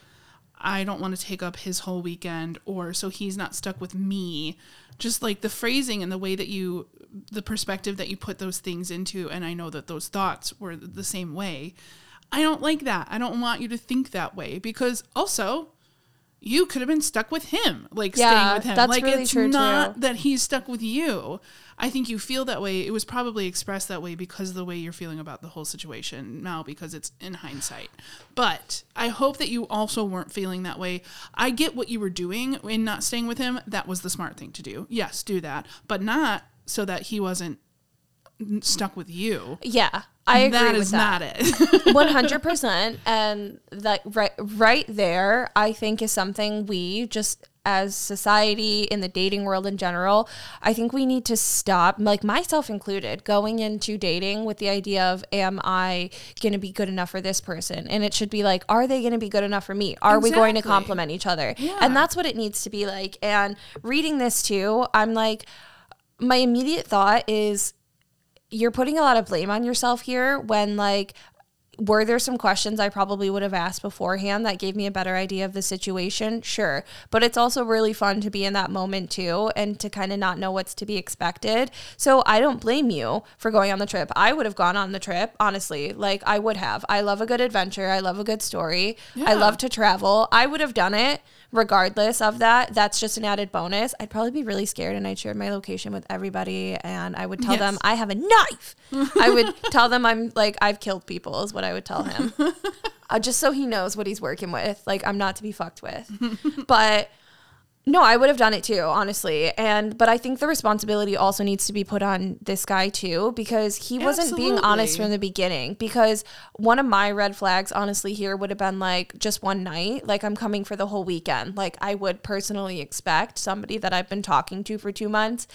I don't want to take up his whole weekend, or so he's not stuck with me. Just like the phrasing and the way that you, the perspective that you put those things into, and I know that those thoughts were the same way. I don't like that. I don't want you to think that way because also you could have been stuck with him, like Yeah, staying with him. that's like really it's true, not too. that he's stuck with you. I think you feel that way. It was probably expressed that way because of the way you're feeling about the whole situation now because it's in hindsight. But I hope that you also weren't feeling that way. I get what you were doing in not staying with him. That was the smart thing to do. Yes, do that, but not so that he wasn't stuck with you. Yeah, I agree That is that. not it. One hundred percent, and like right, right there, I think is something we just as society in the dating world in general, I think we need to stop, like myself included, going into dating with the idea of, am I going to be good enough for this person? And it should be like, are they going to be good enough for me? Are we going to Exactly. complement each other? Yeah. And that's what it needs to be like. And reading this too, I'm like, my immediate thought is you're putting a lot of blame on yourself here when like were there some questions I probably would have asked beforehand that gave me a better idea of the situation? Sure. But it's also really fun to be in that moment too and to kind of not know what's to be expected. So I don't blame you for going on the trip. I would have gone on the trip, honestly. Like I would have. I love a good adventure. I love a good story. I love to travel. I would have done it regardless of that. That's just an added bonus. I'd probably be really scared and I'd share my location with everybody and I would tell them I have a knife. I would tell them I'm like I've killed people is what I would tell him. uh, just so he knows what he's working with. Like I'm not to be fucked with. but No, I would have done it too, honestly. And but I think the responsibility also needs to be put on this guy too because he wasn't being honest from the beginning. Because one of my red flags, honestly, here would have been like just one night. Like I'm coming for the whole weekend. Like I would personally expect somebody that I've been talking to for two months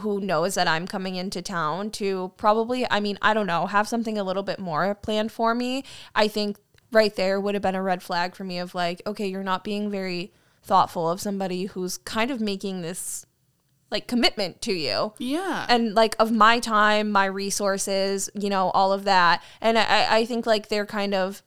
who knows that I'm coming into town to probably, I mean, I don't know, have something a little bit more planned for me. I think right there would have been a red flag for me of like, okay, you're not being very thoughtful of somebody who's kind of making this like commitment to you Yeah. and like of my time my resources you know all of that and i, I think like they're kind of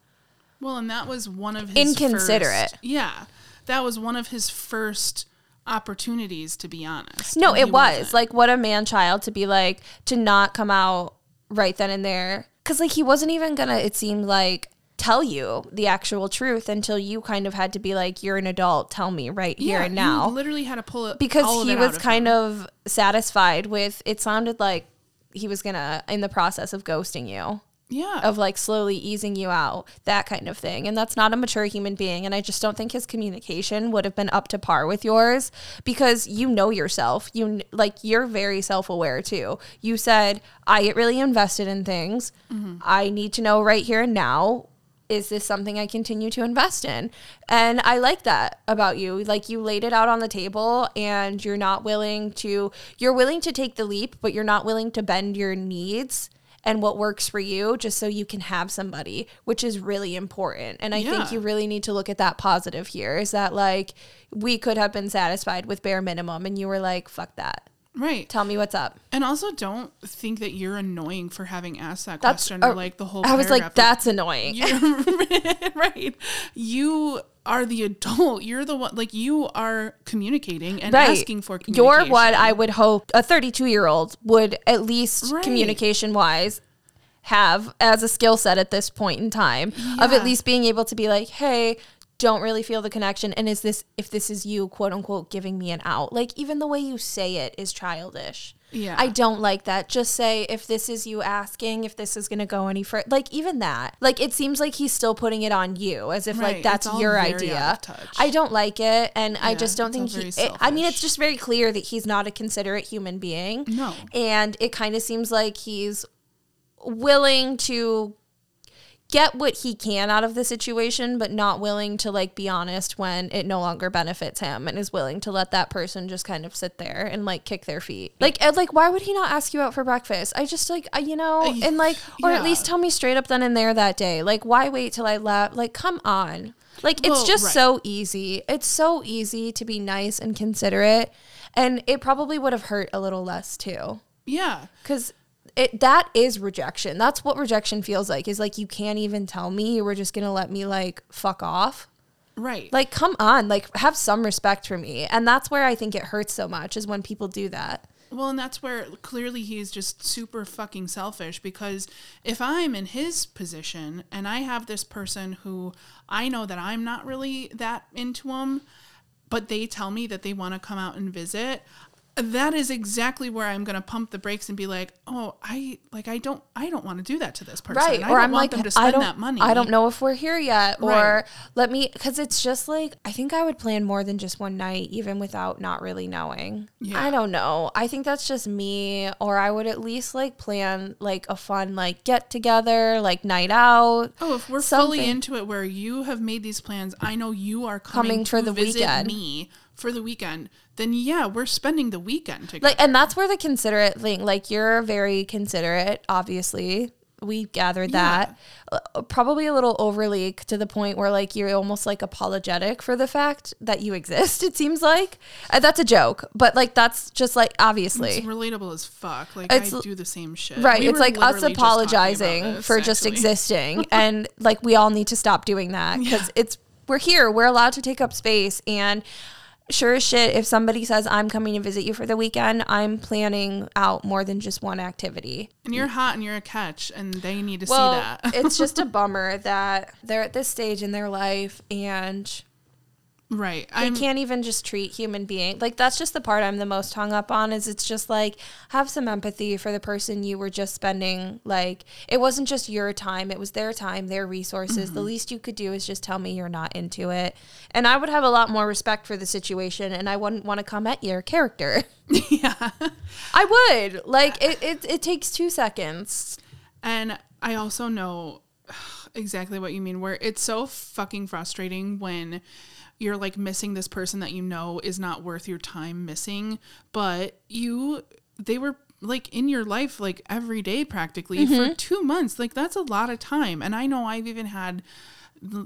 Well, and that was one of his Inconsiderate. first- yeah, that was one of his first opportunities, to be honest. no it was wasn't. like what a man child to be like to not come out right then and there because like he wasn't even gonna it seemed like tell you the actual truth until you kind of had to be like you're an adult. Tell me right here and now. literally had to pull it because he was kind him. of satisfied with it sounded like he was gonna in the process of ghosting you. Yeah. of like slowly easing you out that kind of thing. And that's not a mature human being and i just don't think his communication would have been up to par with yours because you know yourself. You like you're very self-aware too. You said i get really invested in things. Mm-hmm. I need to know right here and now is this something I continue to invest in? And I like that about you. Like you laid it out on the table and you're not willing to you're willing to take the leap, but you're not willing to bend your needs and what works for you just so you can have somebody, which is really important. And I Yeah. think you really need to look at that positive here is that like we could have been satisfied with bare minimum and you were like, fuck that. Right. Tell me what's up. And also, don't think that you're annoying for having asked that That's question uh, or like the whole. I was like, that's annoying. Right. You are the adult. You're the one. Like you are communicating and right. asking for communication. You're what I would hope a 32 year old would at least Right. communication wise have as a skill set at this point in time of at least being able to be like, hey, don't really feel the connection. And is this, if this is you, quote unquote, giving me an out? Like, even the way you say it is childish. Yeah. I don't like that. Just say, if this is you asking, if this is going to go any further. Like, even that. Like, it seems like he's still putting it on you as if, like, that's your idea. out of touch. I don't like it. And I just don't think he, it- I mean, it's just very clear that he's not a considerate human being. No. And it kind of seems like he's willing to get what he can out of the situation, but not willing to like be honest when it no longer benefits him and is willing to let that person just kind of sit there and like kick their feet. Like, Ed, like, why would he not ask you out for breakfast? I just like, I- you know, Uh, and like, or at least tell me straight up then and there that day. Like, why wait till I left? Like, come on. Like, it's Well, just right. so easy. It's so easy to be nice and considerate. And it probably would have hurt a little less too Yeah. because it that is rejection. That's what rejection feels like is like you can't even tell me you were just gonna let me like fuck off. Right. like come on like have some respect for me. And that's where i think it hurts so much is when people do that. Well, and that's where clearly he's just super fucking selfish because if I'm in his position and I have this person who I know that I'm not really that into him, but they tell me that they want to come out and visit, that is exactly where I'm going to pump the brakes and be like, "Oh, I like I don't I don't want to do that to this person. right I or don't i'm want like them to i spend don't that money. i don't know if we're here yet or Right. let me because it's just like i think i would plan more than just one night even without not really knowing Yeah. i don't know i think that's just me or i would at least like plan like a fun like get together like night out Oh, if we're something. fully into it, where you have made these plans, I know you are coming, Coming for to the visit weekend. me for the weekend. Then yeah, we're spending the weekend together. like and that's where the considerate thing like you're very considerate obviously we gathered that Uh, probably a little overly to the point where like you're almost like apologetic for the fact that you exist it seems like Uh, that's a joke but like that's just like obviously It's relatable as fuck. Like It's- I do the same shit. Right. We it's like us literally just apologizing this, for just existing. and like we all need to stop doing that because it's, we're here. We're allowed to take up space. And sure as shit, if somebody says, I'm coming to visit you for the weekend, I'm planning out more than just one activity. And you're hot and you're a catch, and they need to Well, see that. it's just a bummer that they're at this stage in their life and Right. They can't even just treat human being like that's just the part I'm the most hung up on is it's just like have some empathy for the person you were just spending like it wasn't just your time it was their time their resources Mm-hmm. the least you could do is just tell me you're not into it and I would have a lot more respect for the situation and I wouldn't want to come at your character yeah. I would like it it, it takes 2 seconds And I also know exactly what you mean, where it's so fucking frustrating when you're like missing this person that you know is not worth your time missing, but you, they were like in your life like every day practically for mm-hmm. two months. Like that's a lot of time. And I know I've even had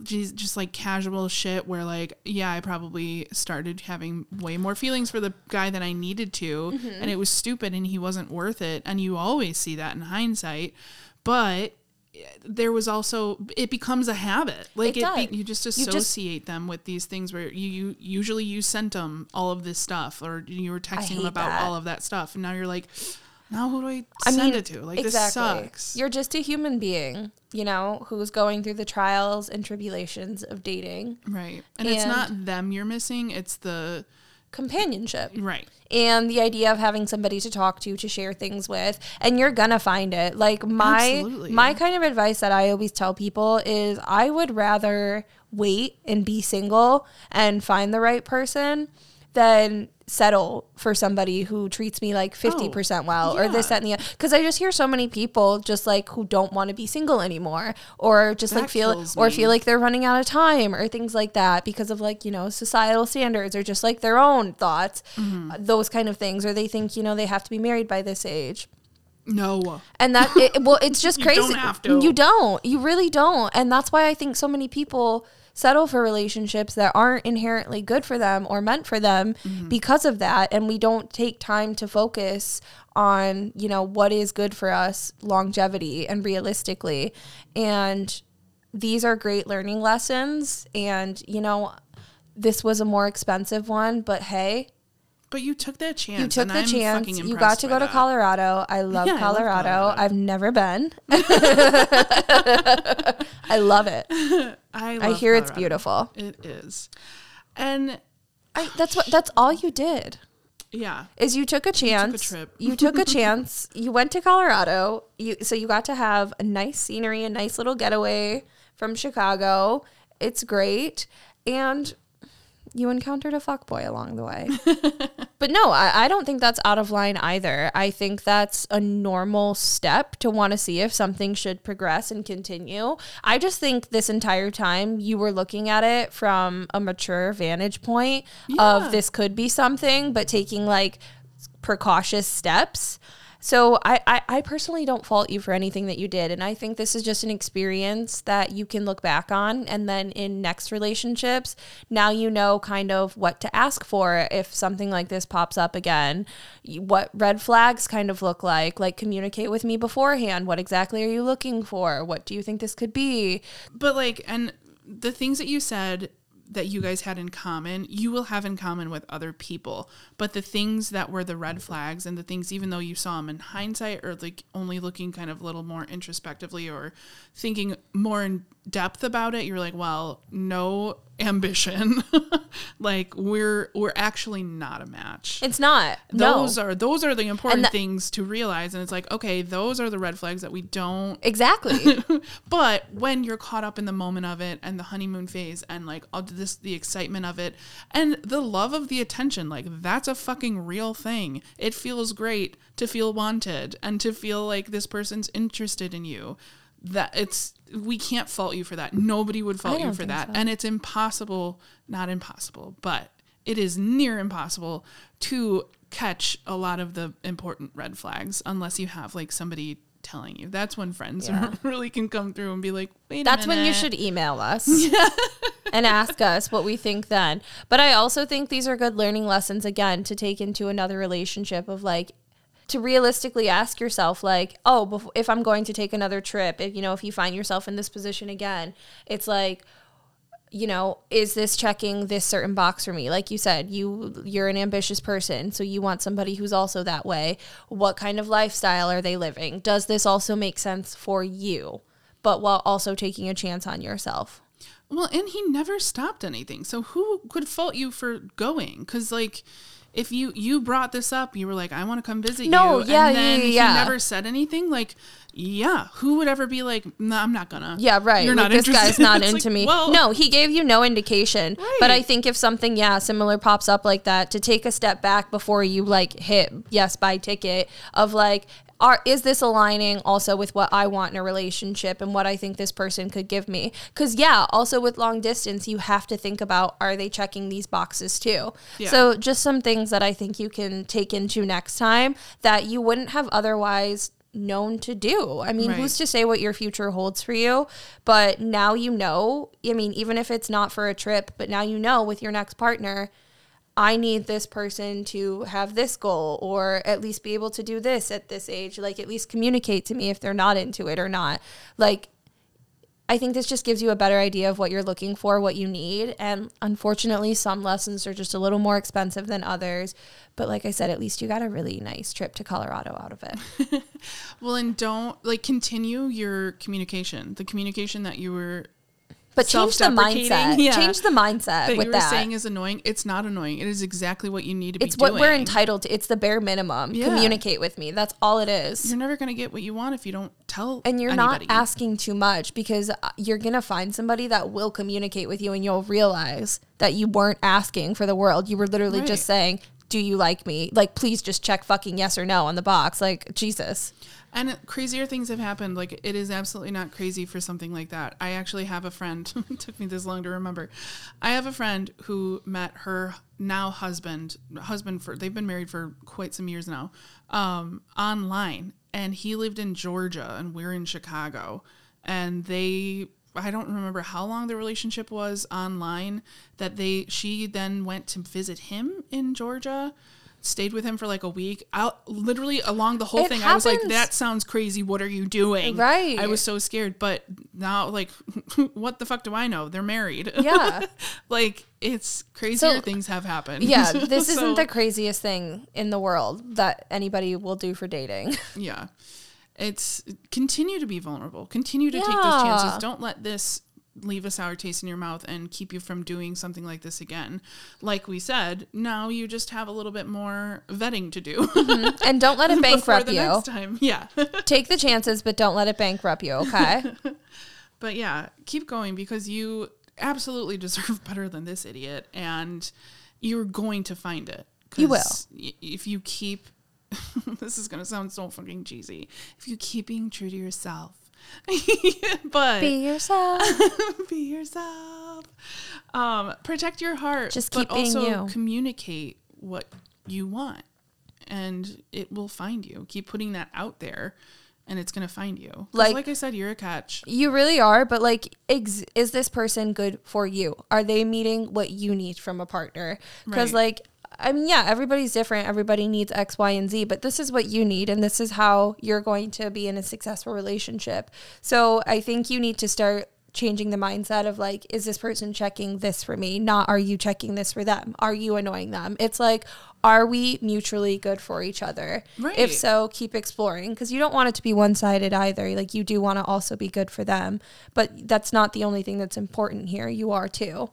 just just like casual shit where like yeah i probably started having way more feelings for the guy than i needed to mm-hmm. and it was stupid and he wasn't worth it and you always see that in hindsight but there was also it becomes a habit. Like It it, be, you just You just- associate them with these things where you, you usually you sent them all of this stuff or you were texting them about that. all of that stuff. And now you're like now who do i I send mean, it to? Like this sucks. You're just a human being, you know, who's going through the trials and tribulations of dating, right. And, it's not them you're missing it's the companionship, right and the idea of having somebody to talk to, to share things with, and you're gonna find it. Like my Absolutely. my kind of advice that I always tell people is I would rather wait and be single and find the right person than settle for somebody who treats me like 50% well or this that and the other because i just hear so many people just like who don't want to be single anymore or just like feel or me. feel like they're running out of time or things like that because of like you know societal standards or just like their own thoughts Mm-hmm. uh, those kind of things or they think you know they have to be married by this age no and that it, well it's just You crazy don't have to. you don't you really don't and that's why i think so many people settle for relationships that aren't inherently good for them or meant for them Mm-hmm. because of that and we don't take time to focus on you know what is good for us longevity and realistically and these are great learning lessons and you know this was a more expensive one but hey But you took that chance. you took the I'm chance. You got to go to that. Colorado. I love Yeah, I love Colorado. Colorado. I've never been. I love it. I, I love hear it's beautiful. It is, and I, that's what. That's all you did. yeah, Is you took a chance. trip. you took a chance. You went to Colorado. You so you got to have a nice scenery, a nice little getaway from Chicago. It's great, and you encountered a fuckboy along the way. but no, I, I don't think that's out of line either. I think that's a normal step to want to see if something should progress and continue. I just think this entire time you were looking at it from a mature vantage point Yeah. of this could be something, but taking like precautious steps. So I, I, I personally don't fault you for anything that you did. And I think this is just an experience that you can look back on. And then in next relationships, now you know kind of what to ask for if something like this pops up again. What red flags kind of look like. Like communicate with me beforehand. What exactly are you looking for? What do you think this could be? but like, and the things that you said that you guys had in common, you will have in common with other people. But the things that were the red flags and the things, even though you saw them in hindsight or like only looking kind of a little more introspectively or thinking more in depth about it, you're like, well, no ambition. like we're we're actually not a match. It's not. No. those are those are the important that- things to realize and it's like okay those are the red flags that we don't Exactly. but when you're caught up in the moment of it and the honeymoon phase and like all this the excitement of it and the love of the attention like that's a fucking real thing it feels great to feel wanted and to feel like this person's interested in you that it's we can't fault you for that nobody would fault you for that so. and it's impossible not impossible but it is near impossible to catch a lot of the important red flags unless you have like somebody telling you. That's when friends Yeah. really can come through and be like, wait That's when you should email us and ask us what we think then. But I also think these are good learning lessons again to take into another relationship of like to realistically ask yourself like, oh, if I'm going to take another trip, if you know, if you find yourself in this position again, it's like you know, is this checking this certain box for me? Like you said, you you're an ambitious person, so you want somebody who's also that way. What kind of lifestyle are they living? Does this also make sense for you? But while also taking a chance on yourself. Well, and he never stopped anything. So who could fault you for going? Because like, if you you brought this up, you were like, "I want to come visit No, you," yeah, and then yeah, he yeah. never said anything. Like, yeah, who would ever be like, "No, I'm not gonna." Yeah, right. You're like, not this interested. guy's not into like, me. well- no, he gave you no indication. Right. But I think if something, yeah, similar pops up like that, to take a step back before you like hit yes buy ticket of like, are is this aligning also with what I want in a relationship and what I think this person could give me? Because yeah, also with long distance, you have to think about are they checking these boxes too? Yeah. So just some things that I think you can take into next time that you wouldn't have otherwise known to do. I mean, Right. who's to say what your future holds for you? But now you know, I mean, even if it's not for a trip, but now you know with your next partner, I need this person to have this goal or at least be able to do this at this age. Like, at least communicate to me if they're not into it or not. Like, I think this just gives you a better idea of what you're looking for, what you need. And unfortunately, some lessons are just a little more expensive than others. But like I said, at least you got a really nice trip to Colorado out of it. Well, and don't like continue your communication. The communication that you were But change the mindset. yeah. Change the mindset that with you were that. saying is annoying. It's not annoying. It is exactly what you need to be it's what we're entitled to. It's the bare minimum. Yeah. Communicate with me. That's all it is. You're never gonna get what you want if you don't tell. and you're anybody. not asking too much because uh, you're going to find somebody that will communicate with you and you'll realize that you weren't asking for the world. You were literally Right. just saying, Do you like me? Like, please just check fucking yes or no on the box. Like, Jesus. And crazier things have happened. Like it is absolutely not crazy for something like that. I actually have a friend. it took me this long to remember. I have a friend who met her now husband, husband for they've been married for quite some years now, um, online, and he lived in Georgia and we're in Chicago, and they. I don't remember how long the relationship was online that they she then went to visit him in Georgia stayed with him for like a week. Out literally along the whole It thing, I was like, "That sounds crazy. What are you doing?" Right. I was so scared, but now, like, what the fuck do I know? They're married. Yeah. like it's crazier So- things have happened. Yeah, this So, isn't the craziest thing in the world that anybody will do for dating. yeah. It's continue to be vulnerable. Continue to take those chances. Don't let this leave a sour taste in your mouth and keep you from doing something like this again. Like we said, now you just have a little bit more vetting to do. Mm-hmm. and don't let it bankrupt the you. next time. Yeah. Take the chances, but don't let it bankrupt you, okay? But yeah, keep going because you absolutely deserve better than this idiot, and you're going to find it. You will. y- If you keep, this is gonna sound so fucking cheesy. If you keep being true to yourself, but Be yourself. be yourself. Um, protect your heart. Just but keep being also you. communicate what you want, and it will find you. Keep putting that out there, and it's gonna find you. Like- like I said, you're a catch. You really are, but like, ex- is this person good for you? Are they meeting what you need from a partner? Because, Right. like, I mean, yeah, everybody's different. Everybody needs X, Y, and Z, but this is what you need, and this is how you're going to be in a successful relationship. So I think you need to start changing the mindset of like, is this person checking this for me? Not are you checking this for them? Are you annoying them? It's like, are we mutually good for each other? If so, keep exploring because you don't want it to be one sided either. Like, you do want to also be good for them, but that's not the only thing that's important here. You are too.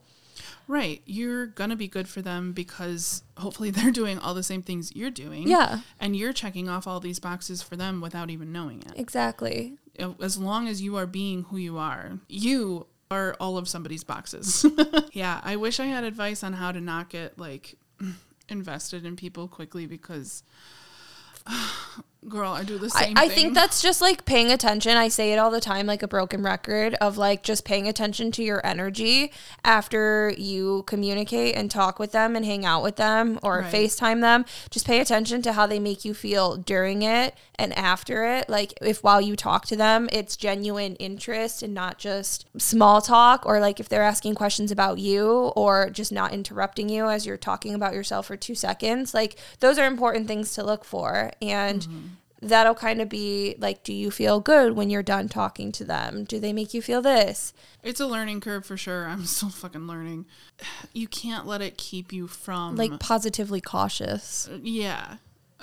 Right. You're going to be good for them because hopefully they're doing all the same things you're doing. Yeah. And you're checking off all these boxes for them without even knowing it. Exactly. As long as you are being who you are, you are all of somebody's boxes. yeah. I wish I had advice on how to not get like invested in people quickly because, girl, I do the I, same I thing. think that's just like paying attention. I say it all the time, like a broken record of like just paying attention to your energy after you communicate and talk with them and hang out with them or Right. FaceTime them. Just pay attention to how they make you feel during it and after it. Like if while you talk to them, it's genuine interest and not just small talk or like if they're asking questions about you or just not interrupting you as you're talking about yourself for two seconds. Like those are important things to look for. And mm-hmm. That'll kind of be like, do you feel good when you're done talking to them? Do they make you feel this? it's a learning curve for sure. I'm still fucking learning. You can't let it keep you from Like positively cautious. Uh, yeah.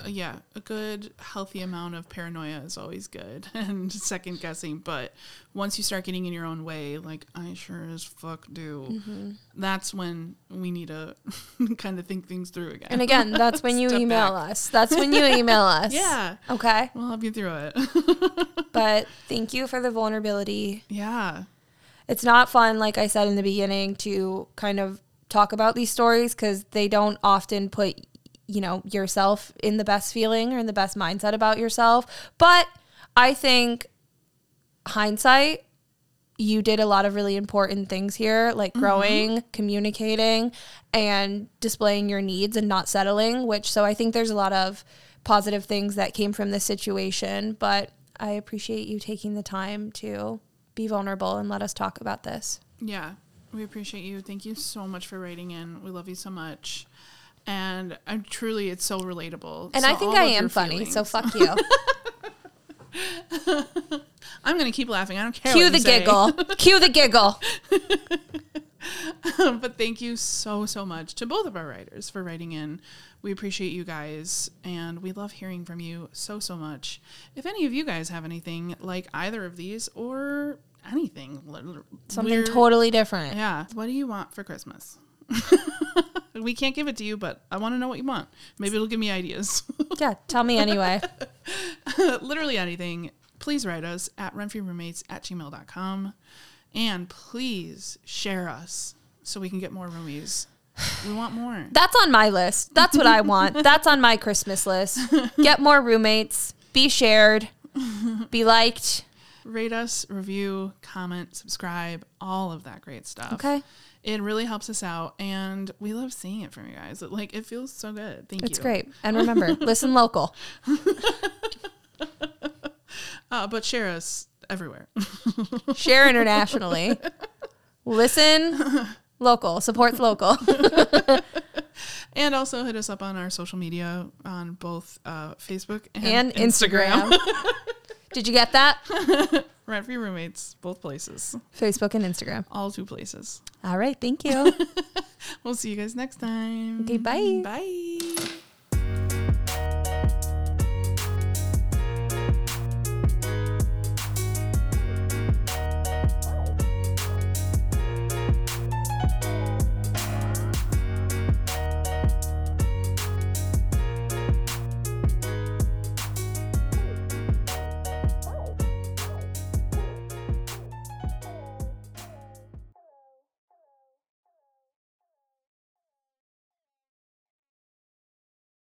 Yeah, a good healthy amount of paranoia is always good and second guessing. But once you start getting in your own way, like I sure as fuck do, Mm-hmm. that's when we need to kind of think things through again. And again, that's when you email back. us. That's when you email us. Yeah. Okay. We'll help you through it. But thank you for the vulnerability. yeah. It's not fun, like I said in the beginning, to kind of talk about these stories because they don't often put, you know, yourself in the best feeling or in the best mindset about yourself. But I think hindsight, you did a lot of really important things here, like mm-hmm. growing, communicating, and displaying your needs and not settling, which so I think there's a lot of positive things that came from this situation. But I appreciate you taking the time to be vulnerable and let us talk about this. Yeah, we appreciate you. Thank you so much for writing in. We love you so much. And I'm truly, it's so relatable. And So I think I am funny, so fuck you. I'm gonna keep laughing. I don't care. Cue what the giggle. Cue the giggle. but thank you so so much to both of our writers for writing in. We appreciate you guys, and we love hearing from you so so much. If any of you guys have anything like either of these or anything, Something totally different. Yeah. What do you want for Christmas? we can't give it to you, but I want to know what you want. Maybe it'll give me ideas. Yeah, tell me anyway. Literally anything. Please write us at rentfreeroommates at gmail.com. And please share us so we can get more roomies. We want more. That's on my list. That's what I want. That's on my Christmas list. Get more roommates, be shared, be liked. Rate us, review, comment, subscribe, all of that great stuff. Okay. It really helps us out, and we love seeing it from you guys. It, like it feels so good. Thank It's you. It's great. And remember, listen local. Uh, but share us everywhere. Share internationally. Listen local. Supports local. And also hit us up on our social media on both uh, Facebook and, And Instagram. Did you get that? Rent free roommates, both places, Facebook and Instagram. all two places. All right. Thank you. We'll see you guys next time. Okay, bye. Bye.